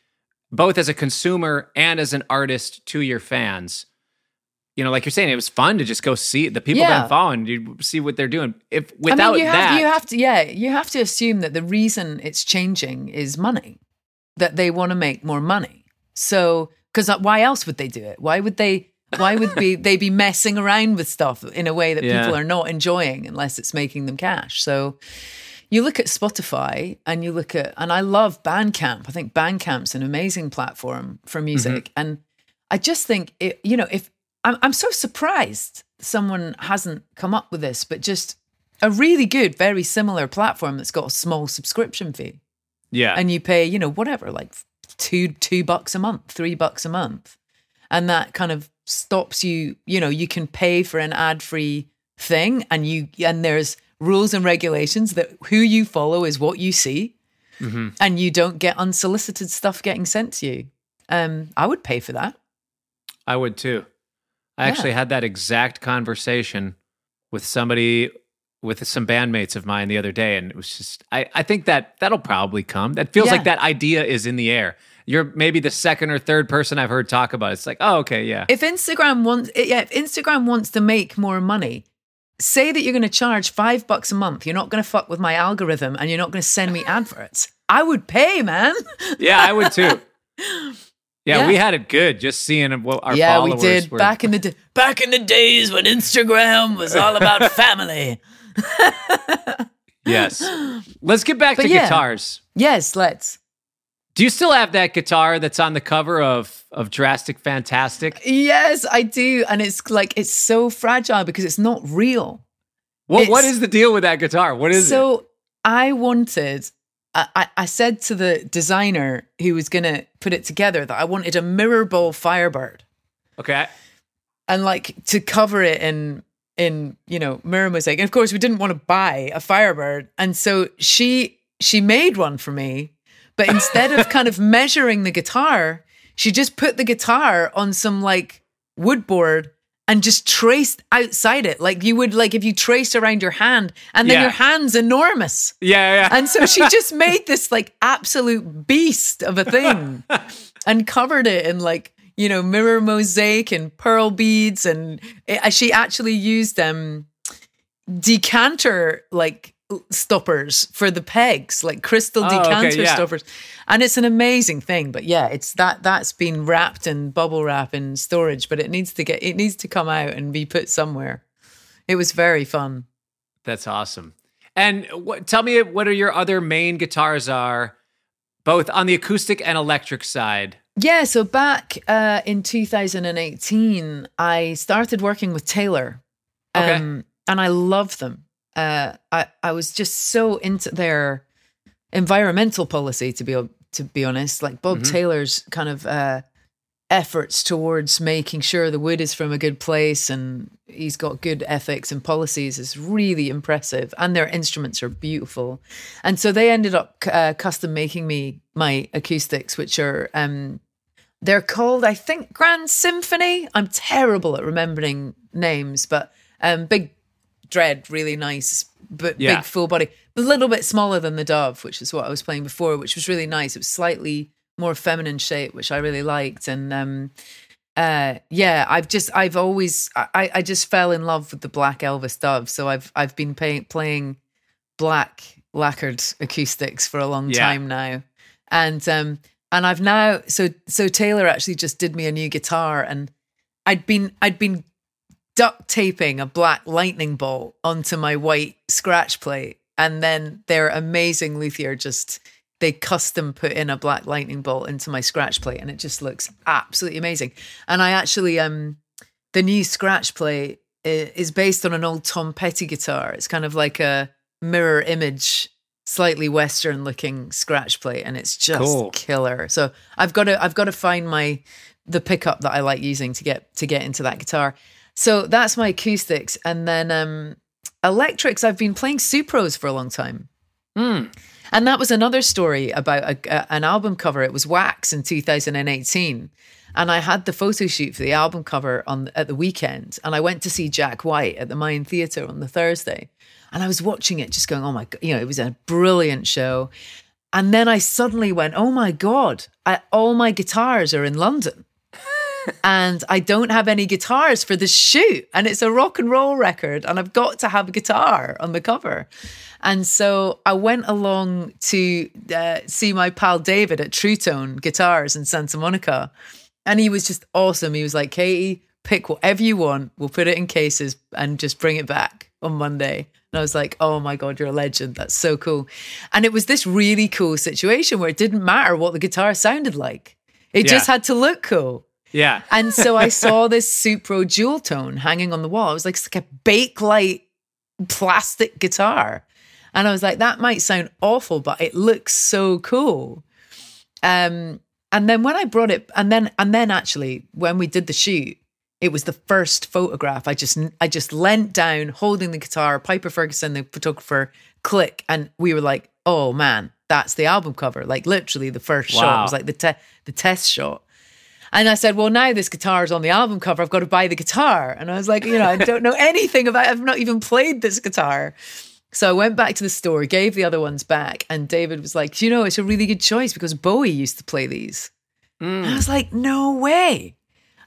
both as a consumer and as an artist to your fans. You know, like you're saying, it was fun to just go see the people that Yeah. I'm following, you see what they're doing. If I without mean, you that, have you have to yeah, you have to assume that the reason it's changing is money. That they want to make more money. So, cuz uh, why else would they do it? Why would they why would be they be messing around with stuff in a way that Yeah. people are not enjoying unless it's making them cash? So, you look at Spotify and you look at, and I love Bandcamp. I think Bandcamp's an amazing platform for mm-hmm. music. And I just think, it, you know, if I'm, I'm so surprised someone hasn't come up with this, but just a really good, very similar platform that's got a small subscription fee. yeah. And you pay, you know, whatever, like two, two bucks a month, three bucks a month. And that kind of stops you, you know, you can pay for an ad free thing and you, and there's rules and regulations that who you follow is what you see Mm-hmm. and you don't get unsolicited stuff getting sent to you. Um, I would pay for that. I would too. I Yeah. actually had that exact conversation with somebody with some bandmates of mine the other day and it was just I, I think that that'll probably come. That feels Yeah. like that idea is in the air. You're maybe the second or third person I've heard talk about. it. It's like, oh okay, yeah. If Instagram wants, yeah, if Instagram wants to make more money, say that you're going to charge five bucks a month. You're not going to fuck with my algorithm, and you're not going to send me adverts. I would pay, man. yeah, I would too. Yeah, Yeah. we had it good just seeing what our yeah, we did were. back in the d- back in the days when Instagram was all about family. yes. Let's get back But to yeah. guitars. yes, let's. Do you still have that guitar that's on the cover of of Drastic Fantastic? Yes, I do, and it's like it's so fragile because it's not real. What what It's- is the deal with that guitar? What is it? so I wanted I, I- said to the designer who was going to put it together that I wanted a mirror ball Firebird Okay. and like to cover it in in you know mirror mosaic. And of course, we didn't want to buy a Firebird, and so she she made one for me. But instead of kind of measuring the guitar, she just put the guitar on some like wood board and just traced outside it, like you would like if you traced around your hand, and then Yeah. your hand's enormous. Yeah, yeah. And so she just made this like absolute beast of a thing and covered it in like, you know, mirror mosaic and pearl beads. And it, she actually used um, decanter like stoppers for the pegs, like crystal Oh, okay, decanter yeah. stoppers. And it's an amazing thing. But yeah, it's that that's been wrapped in bubble wrap in storage, but it needs to get, it needs to come out and be put somewhere. It was very fun. That's awesome. And what, tell me what are your other main guitars are, both on the acoustic and electric side. Yeah, so back uh, in 2018, I started working with Taylor. Okay. Um, and I love them. Uh, I, I was just so into their environmental policy, to be to be honest. Like Bob Taylor's kind of uh, efforts towards making sure the wood is from a good place and he's got good ethics and policies is really impressive and their instruments are beautiful. And so they ended up uh, custom making me my acoustics which are um they're called i think grand symphony. I'm terrible at remembering names but um big dread really nice but Yeah. big full body. A little bit smaller than the dove which is what i was playing before which was really nice. It was slightly more feminine shape which i really liked. And um uh yeah i've just i've always i i just fell in love with the black elvis dove. So i've i've been pay, playing black lacquered acoustics for a long Yeah. time now. And um and i've now so so taylor actually just did me a new guitar and i'd been i'd been duct taping a black lightning bolt onto my white scratch plate. And then their amazing luthier. Just they custom put in a black lightning bolt into my scratch plate and it just looks absolutely amazing. And i actually um the new scratch plate is based on an old tom petty guitar. It's kind of like a mirror image slightly western looking scratch plate and it's just Cool. killer. So i've got to i've got to find my the pickup that i like using to get to get into that guitar so that's my acoustics and then um electrics i've been playing supros for a long time and that was another story about a, a- an album cover. It was Wax in 2018. And I had the photo shoot for the album cover on at the weekend. And I went to see Jack White at the Mayan Theatre on the Thursday. And I was watching it, just going, oh my God, you know, it was a brilliant show. And then I suddenly went, oh my God, I, all my guitars are in London. And I don't have any guitars for the shoot. And it's a rock and roll record. And I've got to have a guitar on the cover. And so I went along to uh, see my pal David at True Tone Guitars in Santa Monica. And he was just awesome. He was like, Katie, pick whatever you want. We'll put it in cases and just bring it back on Monday. And I was like, oh my God, you're a legend. That's so cool. And it was this really cool situation where it didn't matter what the guitar sounded like, it just had to look cool. Yeah. And so I saw this Supro dual tone hanging on the wall. It was like, it's like a bakelite plastic guitar. And I was like, that might sound awful, but it looks so cool. Um, and then when I brought it, and then and then actually when we did the shoot, it was the first photograph. I just I just leant down holding the guitar, Piper Ferguson, the photographer, click, and we were like, oh man, that's the album cover. Like literally the first shot Wow. was like the te- the test shot. And I said, well, now this guitar is on the album cover. I've got to buy the guitar. And I was like, you know, I don't know anything about I've not even played this guitar. So I went back to the store, gave the other ones back, and David was like, you know, it's a really good choice because Bowie used to play these. And I mm. was like, no way.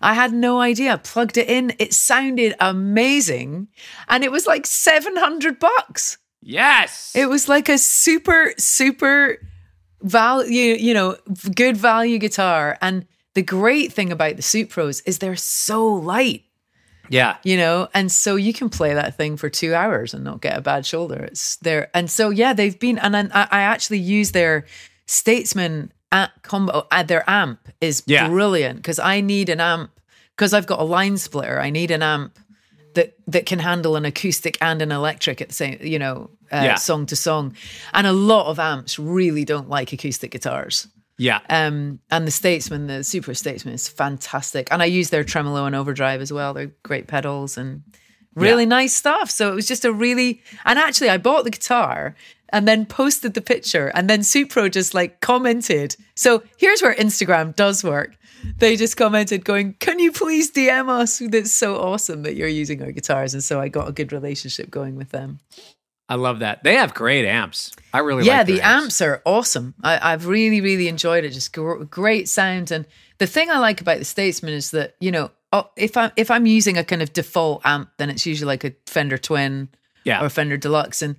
I had no idea. I plugged it in. It sounded amazing. And it was like 700 bucks. Yes. It was like a super, super value, you know, good value guitar. And the great thing about the Supros is they're so light, yeah. you know, and so you can play that thing for two hours and not get a bad shoulder. It's there. And so, yeah, they've been, and I, I actually use their Statesman a- combo, uh, their amp is Yeah. brilliant because I need an amp because I've got a line splitter. I need an amp that that can handle an acoustic and an electric at the same, you know, uh, Yeah. song to song. And a lot of amps really don't like acoustic guitars. Yeah. Um, and the Statesman, the Super Statesman, is fantastic. And I use their tremolo and overdrive as well. They're great pedals and really nice stuff. So it was just a really, and actually, I bought the guitar and then posted the picture, and then Supro just like commented. So here's where Instagram does work. They just commented, going, "Can you please DM us? That's so awesome that you're using our guitars." And so I got a good relationship going with them. I love that. They have great amps. I really yeah like the their amps. are awesome I, i've really really enjoyed it just gr- great sound and the thing i like about the statesman is that you know oh, if i'm if i'm using a kind of default amp then it's usually like a fender twin Yeah. or a fender deluxe and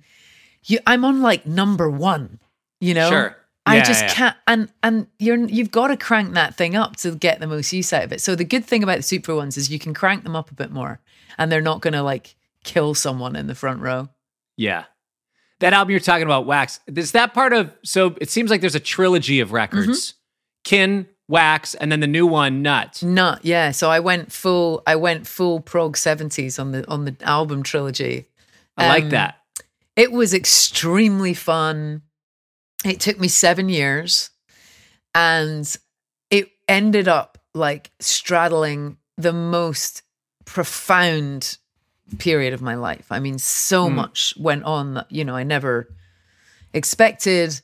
you i'm on like number one you know Sure. I Yeah, just yeah. can't, and and you're you've got to crank that thing up to get the most use out of it. So the good thing about the Supro ones is you can crank them up a bit more, and they're not going to like kill someone in the front row. Yeah. That album you're talking about, Wax, is that part of so it seems like there's a trilogy of records. Mm-hmm. Kin, Wax, and then the new one, Nut. Nut, yeah. So I went full. I went full prog seventies on the on the album trilogy. I like Um, that. It was extremely fun. It took me seven years, and it ended up like straddling the most profound period of my life. I mean, so hmm. much went on that you know I never expected.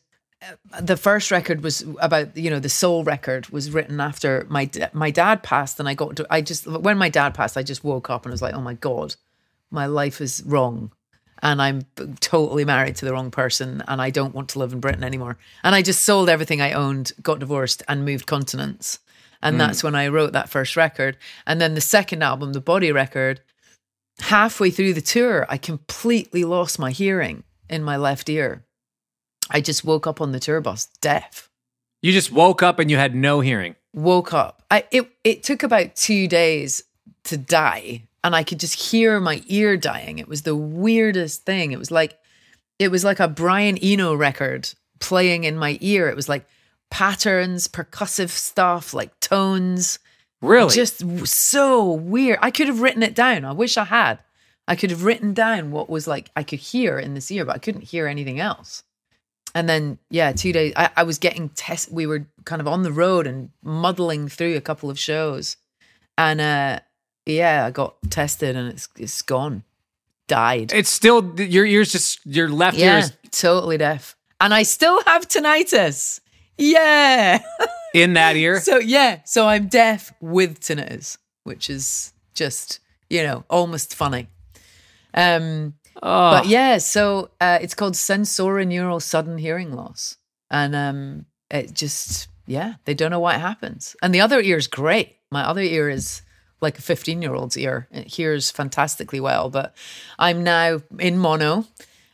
The first record was about you know the soul record was written after my my dad passed, and I got to I just when my dad passed, I just woke up and was like, oh my god, my life is wrong and I'm totally married to the wrong person and I don't want to live in Britain anymore. And I just sold everything I owned, got divorced, and moved continents. And hmm. that's when I wrote that first record. And then the second album, the body record, halfway through the tour, I completely lost my hearing in my left ear. I just woke up on the tour bus deaf. You just woke up and you had no hearing. Woke up. I it it took about two days to die. And I could just hear my ear dying. It was the weirdest thing. It was like it was like a Brian Eno record playing in my ear. It was like patterns, percussive stuff, like tones. Really? Just so weird. I could have written it down. I wish I had. I could have written down what was like I could hear in this ear, but I couldn't hear anything else. And then, yeah, two days, I, I was getting test. We were kind of on the road and muddling through a couple of shows. And uh, yeah, I got tested and it's, it's gone. Died. it's still your ears just your left ear is totally deaf. And I still have tinnitus. Yeah. in that ear. So yeah, so I'm deaf with tinnitus, which is just you know almost funny. Um, Oh, but yeah, so uh, it's called sensorineural sudden hearing loss, and um, it just yeah, they don't know why it happens. And the other ear is great. My other ear is like a 15 year old's ear. It hears fantastically well, but I'm now in mono.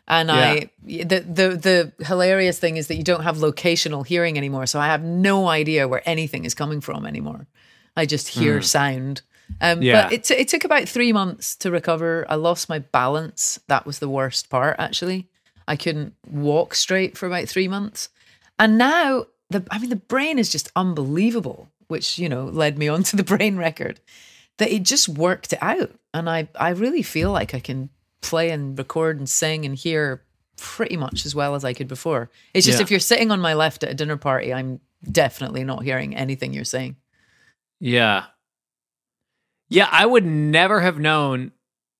And I, the, the the hilarious thing is that you don't have locational hearing anymore, so I have no idea where anything is coming from anymore. I just hear sound. Um, Yeah. But it, t- it took about three months to recover. I lost my balance. That was the worst part, actually. I couldn't walk straight for about three months. And now, the I mean, the brain is just unbelievable, which, you know, led me onto the brain record, that it just worked it out. And I, I really feel like I can play and record and sing and hear pretty much as well as I could before. It's just Yeah. if you're sitting on my left at a dinner party, I'm definitely not hearing anything you're saying. Yeah. Yeah, I would never have known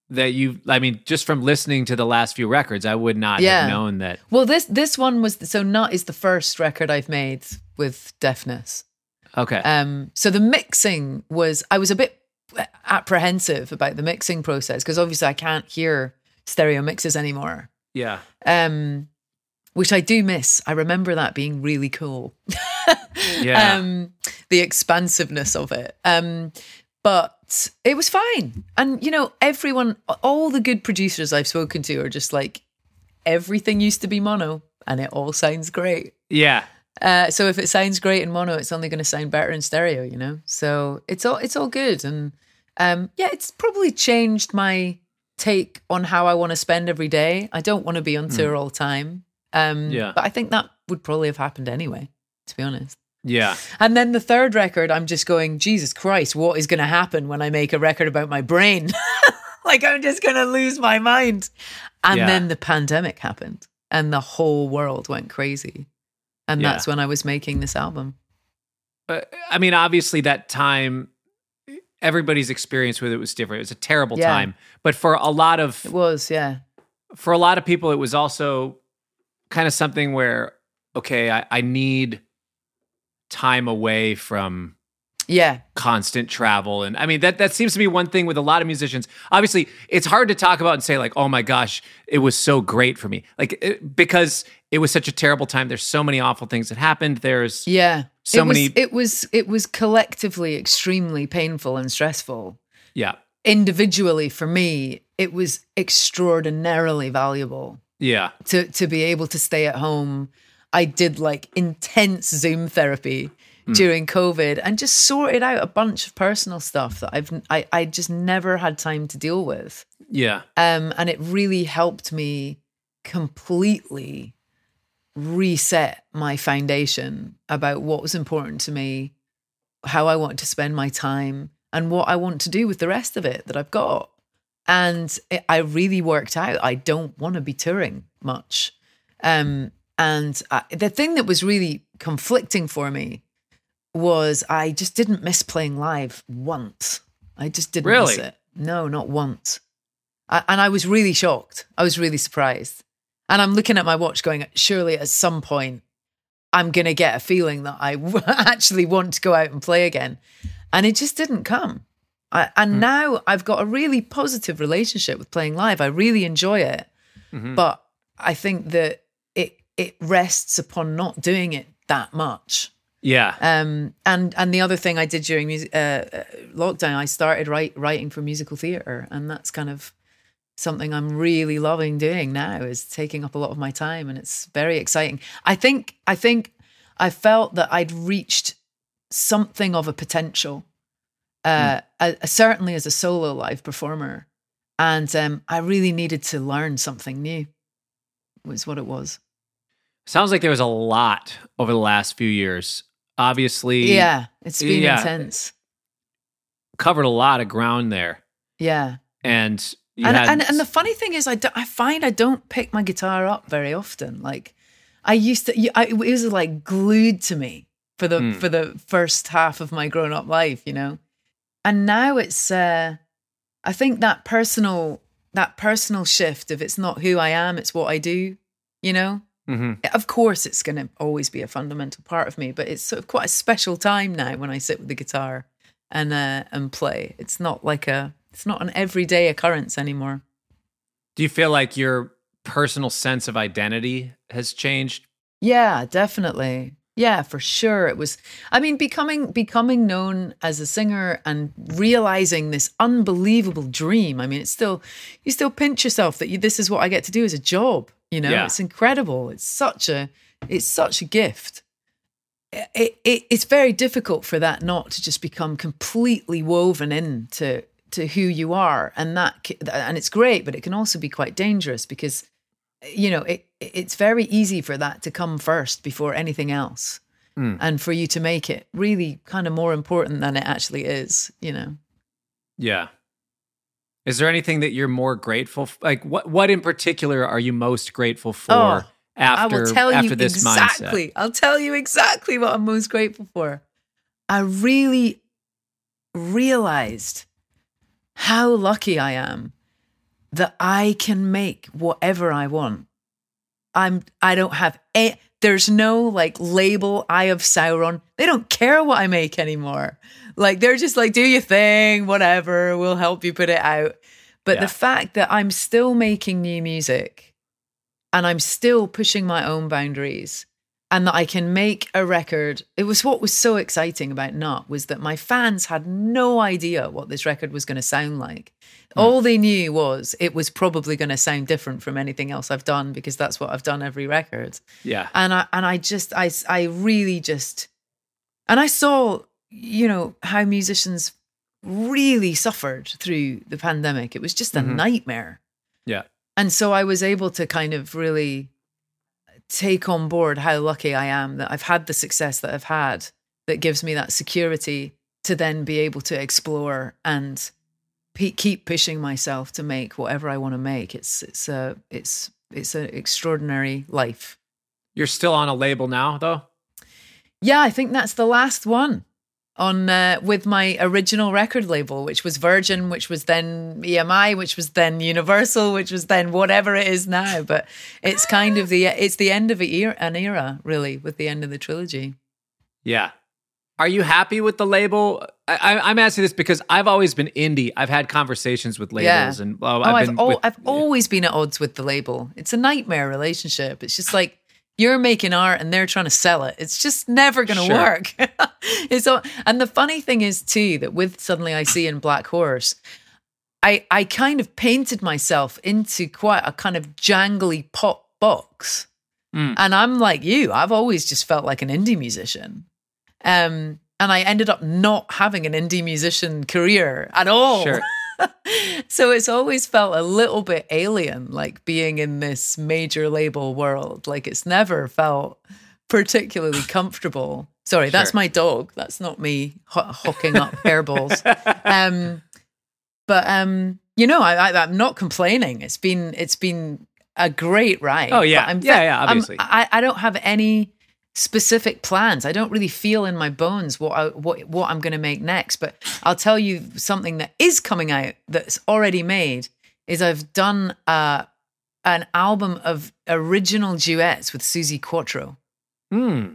that you I mean, just from listening to the last few records, I would not Yeah. have known that. Well, this this one was so not is the first record I've made with deafness. Okay. Um, so the mixing was I was a bit apprehensive about the mixing process because obviously I can't hear stereo mixes anymore. yeah. Um, which I do miss. I remember that being really cool. Yeah. um, the expansiveness of it. Um, but it was fine. And, you know, everyone, all the good producers I've spoken to are just like, everything used to be mono and it all sounds great. Yeah. Uh, so if it sounds great in mono, it's only going to sound better in stereo, you know? So it's all, it's all good. And um, yeah, it's probably changed my take on how I want to spend every day. I don't want to be on tour all the time. Um, Yeah. But I think that would probably have happened anyway, to be honest. Yeah. And then the third record, I'm just going, Jesus Christ, what is going to happen when I make a record about my brain? like I'm just going to lose my mind. And Yeah. then the pandemic happened and the whole world went crazy. And Yeah. that's when I was making this album. Uh, I mean, obviously, that time, everybody's experience with it was different. It was a terrible Yeah. time, but for a lot of It was, yeah. for a lot of people, it was also kind of something where, okay, I, I need time away from Yeah. constant travel and i mean that that seems to be one thing with a lot of musicians obviously it's hard to talk about and say like oh my gosh it was so great for me like it, because it was such a terrible time there's so many awful things that happened there's Yeah. So it was, many- it was it was collectively extremely painful and stressful. yeah Individually for me, it was extraordinarily valuable yeah to to be able to stay at home. I did like intense Zoom therapy during COVID and just sorted out a bunch of personal stuff that I've I, I just never had time to deal with. yeah Um, and it really helped me completely reset my foundation about what was important to me, how I want to spend my time, and what I want to do with the rest of it that I've got. And it, I really worked out I don't want to be touring much. Um, and I, the thing that was really conflicting for me was I just didn't miss playing live once. I just didn't miss Really? it. No, not once. I, and I was really shocked. I was really surprised. And I'm looking at my watch going, surely at some point I'm going to get a feeling that I actually want to go out and play again. And it just didn't come. I, and now I've got a really positive relationship with playing live. I really enjoy it. Mhm. But I think that it it rests upon not doing it that much. yeah Um, and and the other thing I did during music, uh, uh, lockdown, I started write, writing for musical theatre, and that's kind of something I'm really loving doing now. Is taking up a lot of my time, and it's very exciting. I think I think I felt that I'd reached something of a potential, uh, uh, certainly as a solo live performer, and um, I really needed to learn something new. Was what it was. sounds like there was a lot over the last few years obviously Yeah, it's been Yeah. intense. covered a lot of ground there Yeah. and and, had and and the funny thing is, I, do, I find I don't pick my guitar up very often. Like I used to, I, it was like glued to me for the Hmm. for the first half of my grown up life, you know. And now it's, uh, I think that personal that personal shift of it's not who I am, it's what I do, you know. Mhm. Of course, it's going to always be a fundamental part of me, but it's sort of quite a special time now when I sit with the guitar and uh, and play. It's not like a, it's not an everyday occurrence anymore. do you feel like your personal sense of identity has changed Yeah, definitely. Yeah, for sure. It was. I mean, becoming becoming known as a singer and realizing this unbelievable dream. I mean, it's still you still pinch yourself that you, this is what I get to do as a job. You know, Yeah. it's incredible. It's such a it's such a gift. It, it it's very difficult for that not to just become completely woven into to who you are, and that and it's great, but it can also be quite dangerous because you know it it's very easy for that to come first before anything else Mm. and for you to make it really kind of more important than it actually is you know Yeah. Is there anything that you're more grateful f- like what what in particular are you most grateful for Oh, after i will tell after you this exactly mindset? i'll tell you exactly what i'm most grateful for i really realized how lucky i am that i can make whatever i want. I'm i don't have a there's no like label eye of sauron. They don't care what i make anymore. Like they're just like do your thing whatever we'll help you put it out. But Yeah. the fact that i'm still making new music and i'm still pushing my own boundaries and that i can make a record it was what was so exciting about nut was that my fans had no idea what this record was going to sound like all they knew was it was probably going to sound different from anything else i've done because that's what i've done every record Yeah. and I and I just I I really just and I saw you know how musicians really suffered through the pandemic. It was just a Mhm. nightmare. Yeah. And so I was able to kind of really take on board how lucky I am that I've had the success that I've had that gives me that security to then be able to explore and pe- keep pushing myself to make whatever I want to make. It's it's a it's it's an extraordinary life. You're still on a label now, though. Yeah, I think that's the last one on uh, with my original record label, which was Virgin, which was then EMI, which was then Universal, which was then whatever it is now. But it's kind of the it's the end of era, an era, really, with the end of the trilogy. Yeah. Are you happy with the label? I, am asking this because I've always been indie. I've had conversations with labels, yeah. and well, oh, I've, I've, been al- with, I've always been at odds with the label. It's a nightmare relationship. It's just like you're making art and they're trying to sell it. It's just never going to Sure. work. it's all, and the funny thing is too that with suddenly I see in Black Horse, I I kind of painted myself into quite a kind of jangly pop box, Mm. and I'm like you. I've always just felt like an indie musician, um, and I ended up not having an indie musician career at all Sure. so it's always felt a little bit alien, like being in this major label world. Like it's never felt particularly comfortable. Sorry, that's my dog. That's not me ho- hocking up hairballs. Um, but um, you know, I, I, I'm not complaining. It's been it's been a great ride. Oh, yeah. I'm Yeah, yeah, I'm- obviously. I, I don't have any specific plans. I don't really feel in my bones what I, what what I'm going to make next. But I'll tell you something that is coming out that's already made is I've done uh, an album of original duets with Suzi Quatro. Hmm.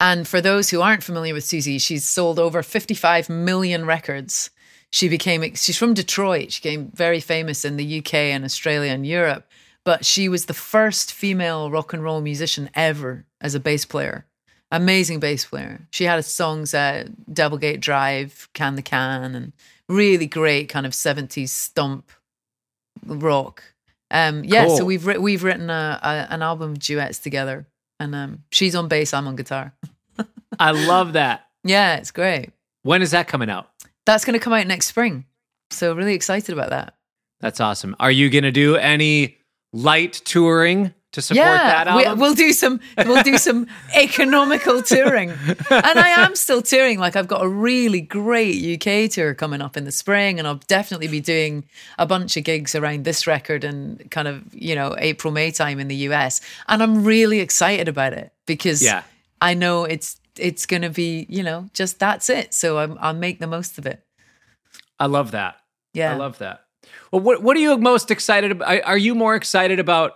And for those who aren't familiar with Susie, she's sold over 55 million records. She became, she's from Detroit. She became very famous in the UK and Australia and Europe. But she was the first female rock and roll musician ever as a bass player. Amazing bass player. She had songs at Devil Gate Drive, Can the Can, and really great kind of 70s stomp rock. Um, yeah, so we've writ- we've written a, a, an album of duets together, and um, she's on bass, I'm on guitar. I love that. Yeah, it's great. When is that coming out? That's going to come out next spring. So really excited about that. That's awesome. Are you going to do any light touring to support that yeah, we, album? we'll do some we'll do some economical touring, and I am still touring. Like I've got a really great UK tour coming up in the spring, and I'll definitely be doing a bunch of gigs around this record and kind of you know April May time in the US, and I'm really excited about it because Yeah. I know it's it's going to be you know just that's it. So I'm, I'll make the most of it. I love that. Yeah, I love that. Well, what what are you most excited about? Are- you more excited about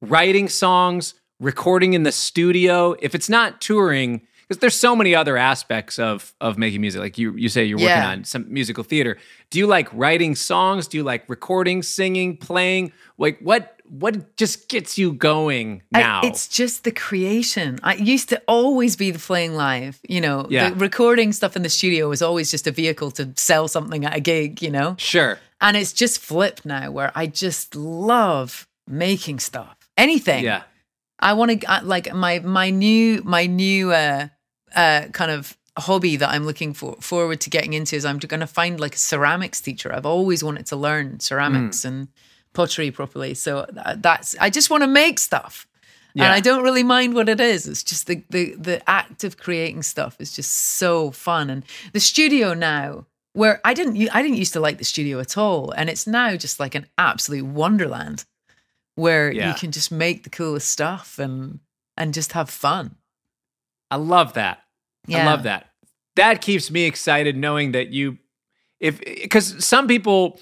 writing songs, recording in the studio? If it's not touring, because there's so many other aspects of of making music. Like you you say you're working Yeah. on some musical theater. Do you like writing songs? Do you like recording, singing, playing? Like what what just gets you going I- now? it's just the creation. I used to always be the playing live, you know, Yeah. the recording stuff in the studio was always just a vehicle to sell something at a gig, you know? sure. And it's just flipped now where I just love making stuff. Anything. Yeah. I want to like my my new my new uh uh kind of hobby that I'm looking for forward to getting into is I'm going to find like a ceramics teacher. I've always wanted to learn ceramics and pottery properly. So uh, that's I just want to make stuff. Yeah. And I don't really mind what it is. It's just the, the the act of creating stuff is just so fun. And the studio now, where I didn't I didn't used to like the studio at all, and it's now just like an absolute wonderland where Yeah. you can just make the coolest stuff and and just have fun. I love that. I love that. That keeps me excited knowing that you, if because some people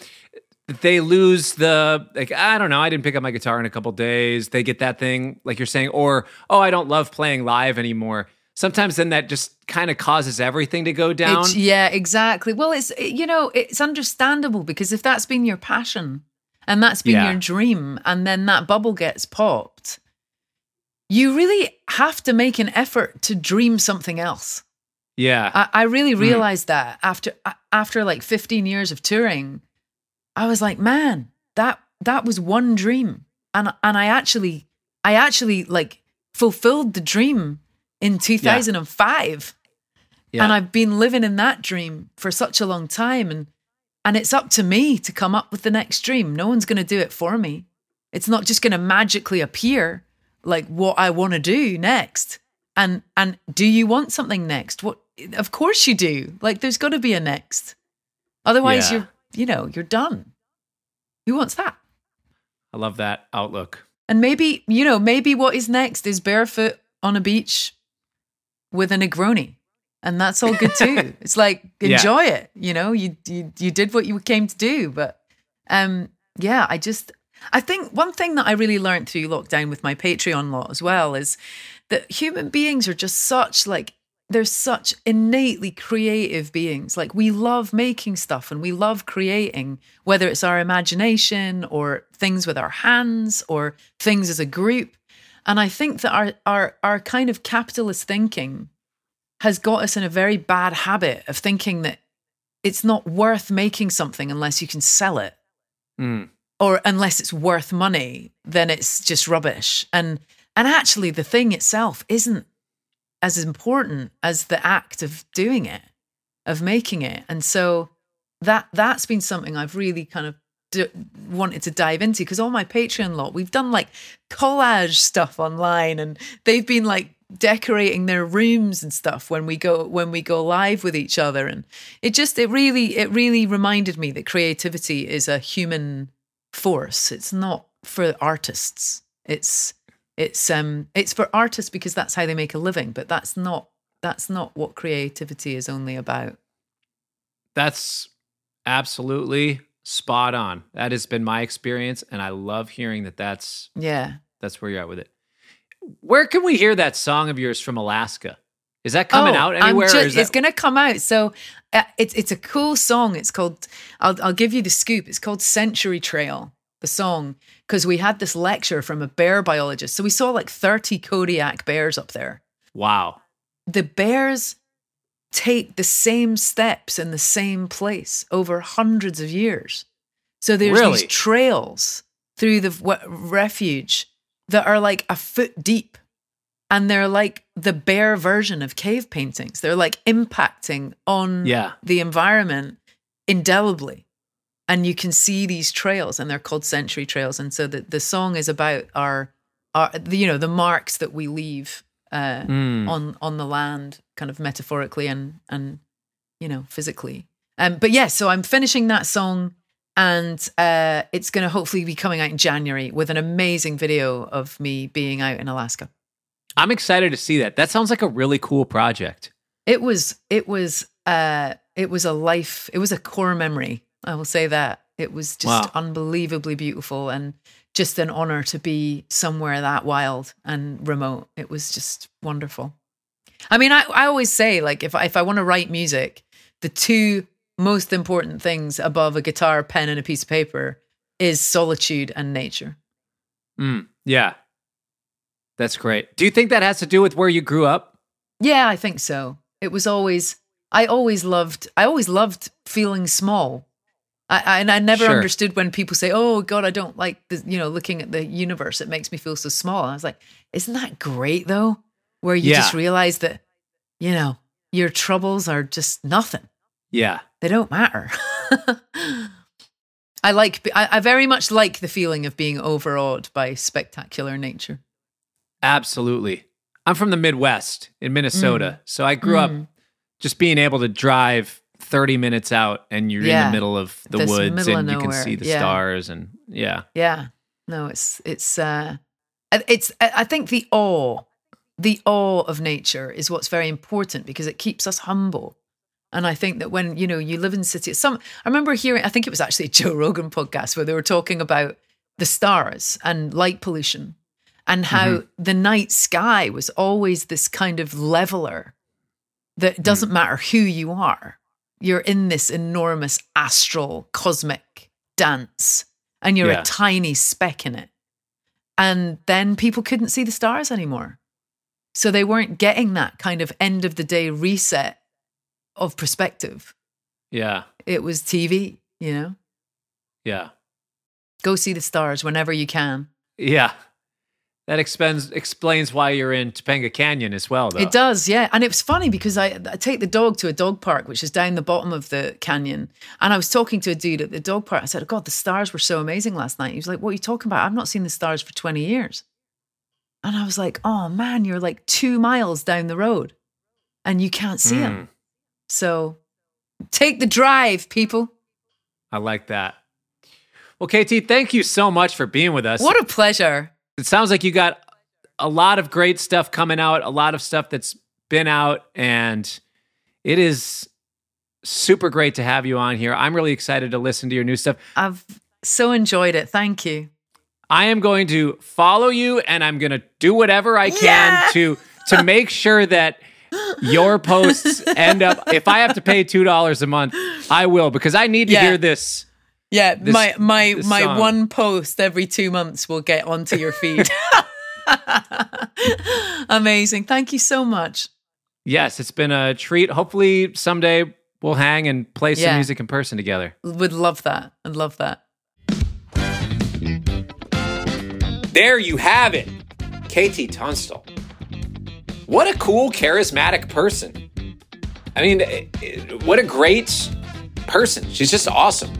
they lose the like I don't know I didn't pick up my guitar in a couple days they get that thing like you're saying or oh I don't love playing live anymore sometimes then that just kind of causes everything to go down It's, yeah, exactly. Well, it's you know it's understandable because if that's been your passion and that's been Yeah. your dream, and then that bubble gets popped, you really have to make an effort to dream something else. yeah I, I really Mm. realized that after after like 15 years of touring, I was like, man, that that was one dream, and and I actually I actually like fulfilled the dream in 2005 yeah and I've been living in that dream for such a long time and and it's up to me to come up with the next dream. No one's going to do it for me. It's not just going to magically appear like what I want to do next. And and do you want something next? What of course you do. Like there's got to be a next. Otherwise Yeah. you're you know, you're done. Who wants that? I love that outlook. And maybe, you know, maybe what is next is barefoot on a beach with a Negroni. And that's all good too. it's like Yeah. enjoy it. You know, you, you you did what you came to do. But um yeah, I just I think one thing that I really learned through lockdown with my Patreon lot as well is that human beings are just such like they're such innately creative beings. Like we love making stuff and we love creating, whether it's our imagination or things with our hands or things as a group. And I think that our our our kind of capitalist thinking has got us in a very bad habit of thinking that it's not worth making something unless you can sell it Mm. or unless it's worth money, then it's just rubbish. And and actually the thing itself isn't as important as the act of doing it, of making it. And so that that's been something I've really kind of d- wanted to dive into because all my Patreon lot, we've done like collage stuff online and they've been like decorating their rooms and stuff when we go when we go live with each other. And it just it really it really reminded me that creativity is a human force. It's not for artists. It's it's um it's for artists because that's how they make a living but that's not that's not what creativity is only about That's absolutely spot on. That has been my experience, and I love hearing that. That's yeah that's where you're at with it. Where can we hear that song of yours from Alaska? Is that coming out Oh, I'm anywhere? is it's going to come out. So uh, it's it's a cool song. It's called. I'll I'll give you the scoop. It's called Century Trail. The song because we had this lecture from a bear biologist. So we saw like 30 Kodiak bears up there. wow. The bears take the same steps in the same place over hundreds of years. So there's Really? these trails through the w- refuge that are like a foot deep. And they're like the bear version of cave paintings. They're like impacting on Yeah. the environment indelibly. And you can see these trails, and they're called century trails. And so the, the song is about our, our the, you know, the marks that we leave uh, Mm. on on the land, kind of metaphorically and and you know physically. Um, but yeah, so I'm finishing that song, and uh, it's going to hopefully be coming out in January with an amazing video of me being out in Alaska. I'm excited to see that. That sounds like a really cool project. It was it was uh, it was a life. It was a core memory. I will say that it was just Wow. unbelievably beautiful and just an honor to be somewhere that wild and remote. It was just wonderful. I mean, I, I always say like if I, if I want to write music, the two most important things above a guitar, pen, and a piece of paper is solitude and nature. Mm. Yeah. That's great. Do you think that has to do with where you grew up? Yeah, I think so. It was always I always loved I always loved feeling small. I, and I never Sure. understood when people say, "Oh God, I don't like the you know looking at the universe. It makes me feel so small." I was like, "Isn't that great though?" Where you just realize that you know your troubles are just nothing. Yeah. They don't matter. I like I, I very much like the feeling of being overawed by spectacular nature. Absolutely. I'm from the Midwest in Minnesota. So I grew Mm. up just being able to drive 30 minutes out and you're in the middle of the This woods and you can see the Yeah. stars and yeah. Yeah. No, it's it's uh it's I think the awe the awe of nature is what's very important because it keeps us humble. And I think that when, you know, you live in cities, some I remember hearing I think it was actually a Joe Rogan podcast where they were talking about the stars and light pollution and how the night sky was always this kind of leveler that doesn't matter who you are. You're in this enormous astral cosmic dance and you're Yeah. a tiny speck in it. And then people couldn't see the stars anymore. So they weren't getting that kind of end of the day reset of perspective. Yeah. It was TV, you know? Yeah. Go see the stars whenever you can. Yeah. That explains explains why you're in Topanga Canyon as well, though. It does, yeah. And it was funny because I, I take the dog to a dog park, which is down the bottom of the canyon. And I was talking to a dude at the dog park. I said, God, the stars were so amazing last night. He was like, What are you talking about? I've not seen the stars for 20 years. And I was like, Oh man, you're like two miles down the road and you can't see them. Mm. So take the drive, people. I like that. Well, KT, thank you so much for being with us. What a pleasure. It sounds like you got a lot of great stuff coming out, a lot of stuff that's been out, and it is super great to have you on here. I'm really excited to listen to your new stuff. I've so enjoyed it. Thank you. I am going to follow you and I'm going to do whatever I can Yeah. to to make sure that your posts end up if I have to pay $2 a month, I will because I need to Yeah. hear this. Yeah, This- my my this my song. one post every two months will get onto your feed. Amazing. Thank you so much. Yes, it's been a treat. Hopefully someday we'll hang and play some Yeah. music in person together. Would love that. I'd love that. There you have it. KT Tunstall. What a cool, charismatic person. I mean, eh, eh, what a great person. She's just awesome.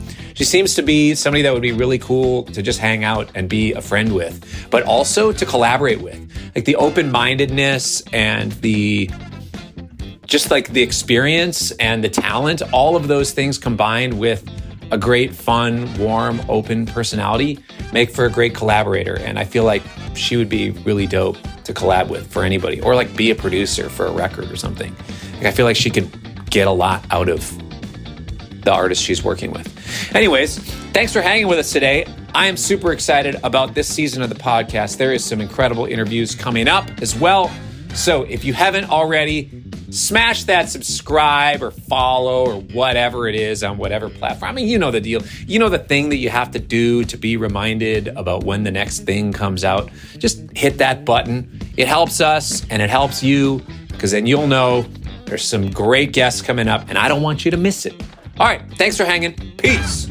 She seems to be somebody that would be really cool to just hang out and be a friend with, but also to collaborate with. Like the open mindedness and the just like the experience and the talent, all of those things combined with a great, fun, warm, open personality make for a great collaborator. And I feel like she would be really dope to collab with for anybody or like be a producer for a record or something. Like I feel like she could get a lot out of the artist she's working with. Anyways, thanks for hanging with us today. I am super excited about this season of the podcast. There is some incredible interviews coming up as well. So if you haven't already, smash that subscribe or follow or whatever it is on whatever platform. I mean, you know the deal. You know the thing that you have to do to be reminded about when the next thing comes out. Just hit that button. It helps us and it helps you because then you'll know there's some great guests coming up and I don't want you to miss it. All right, thanks for hanging. Peace.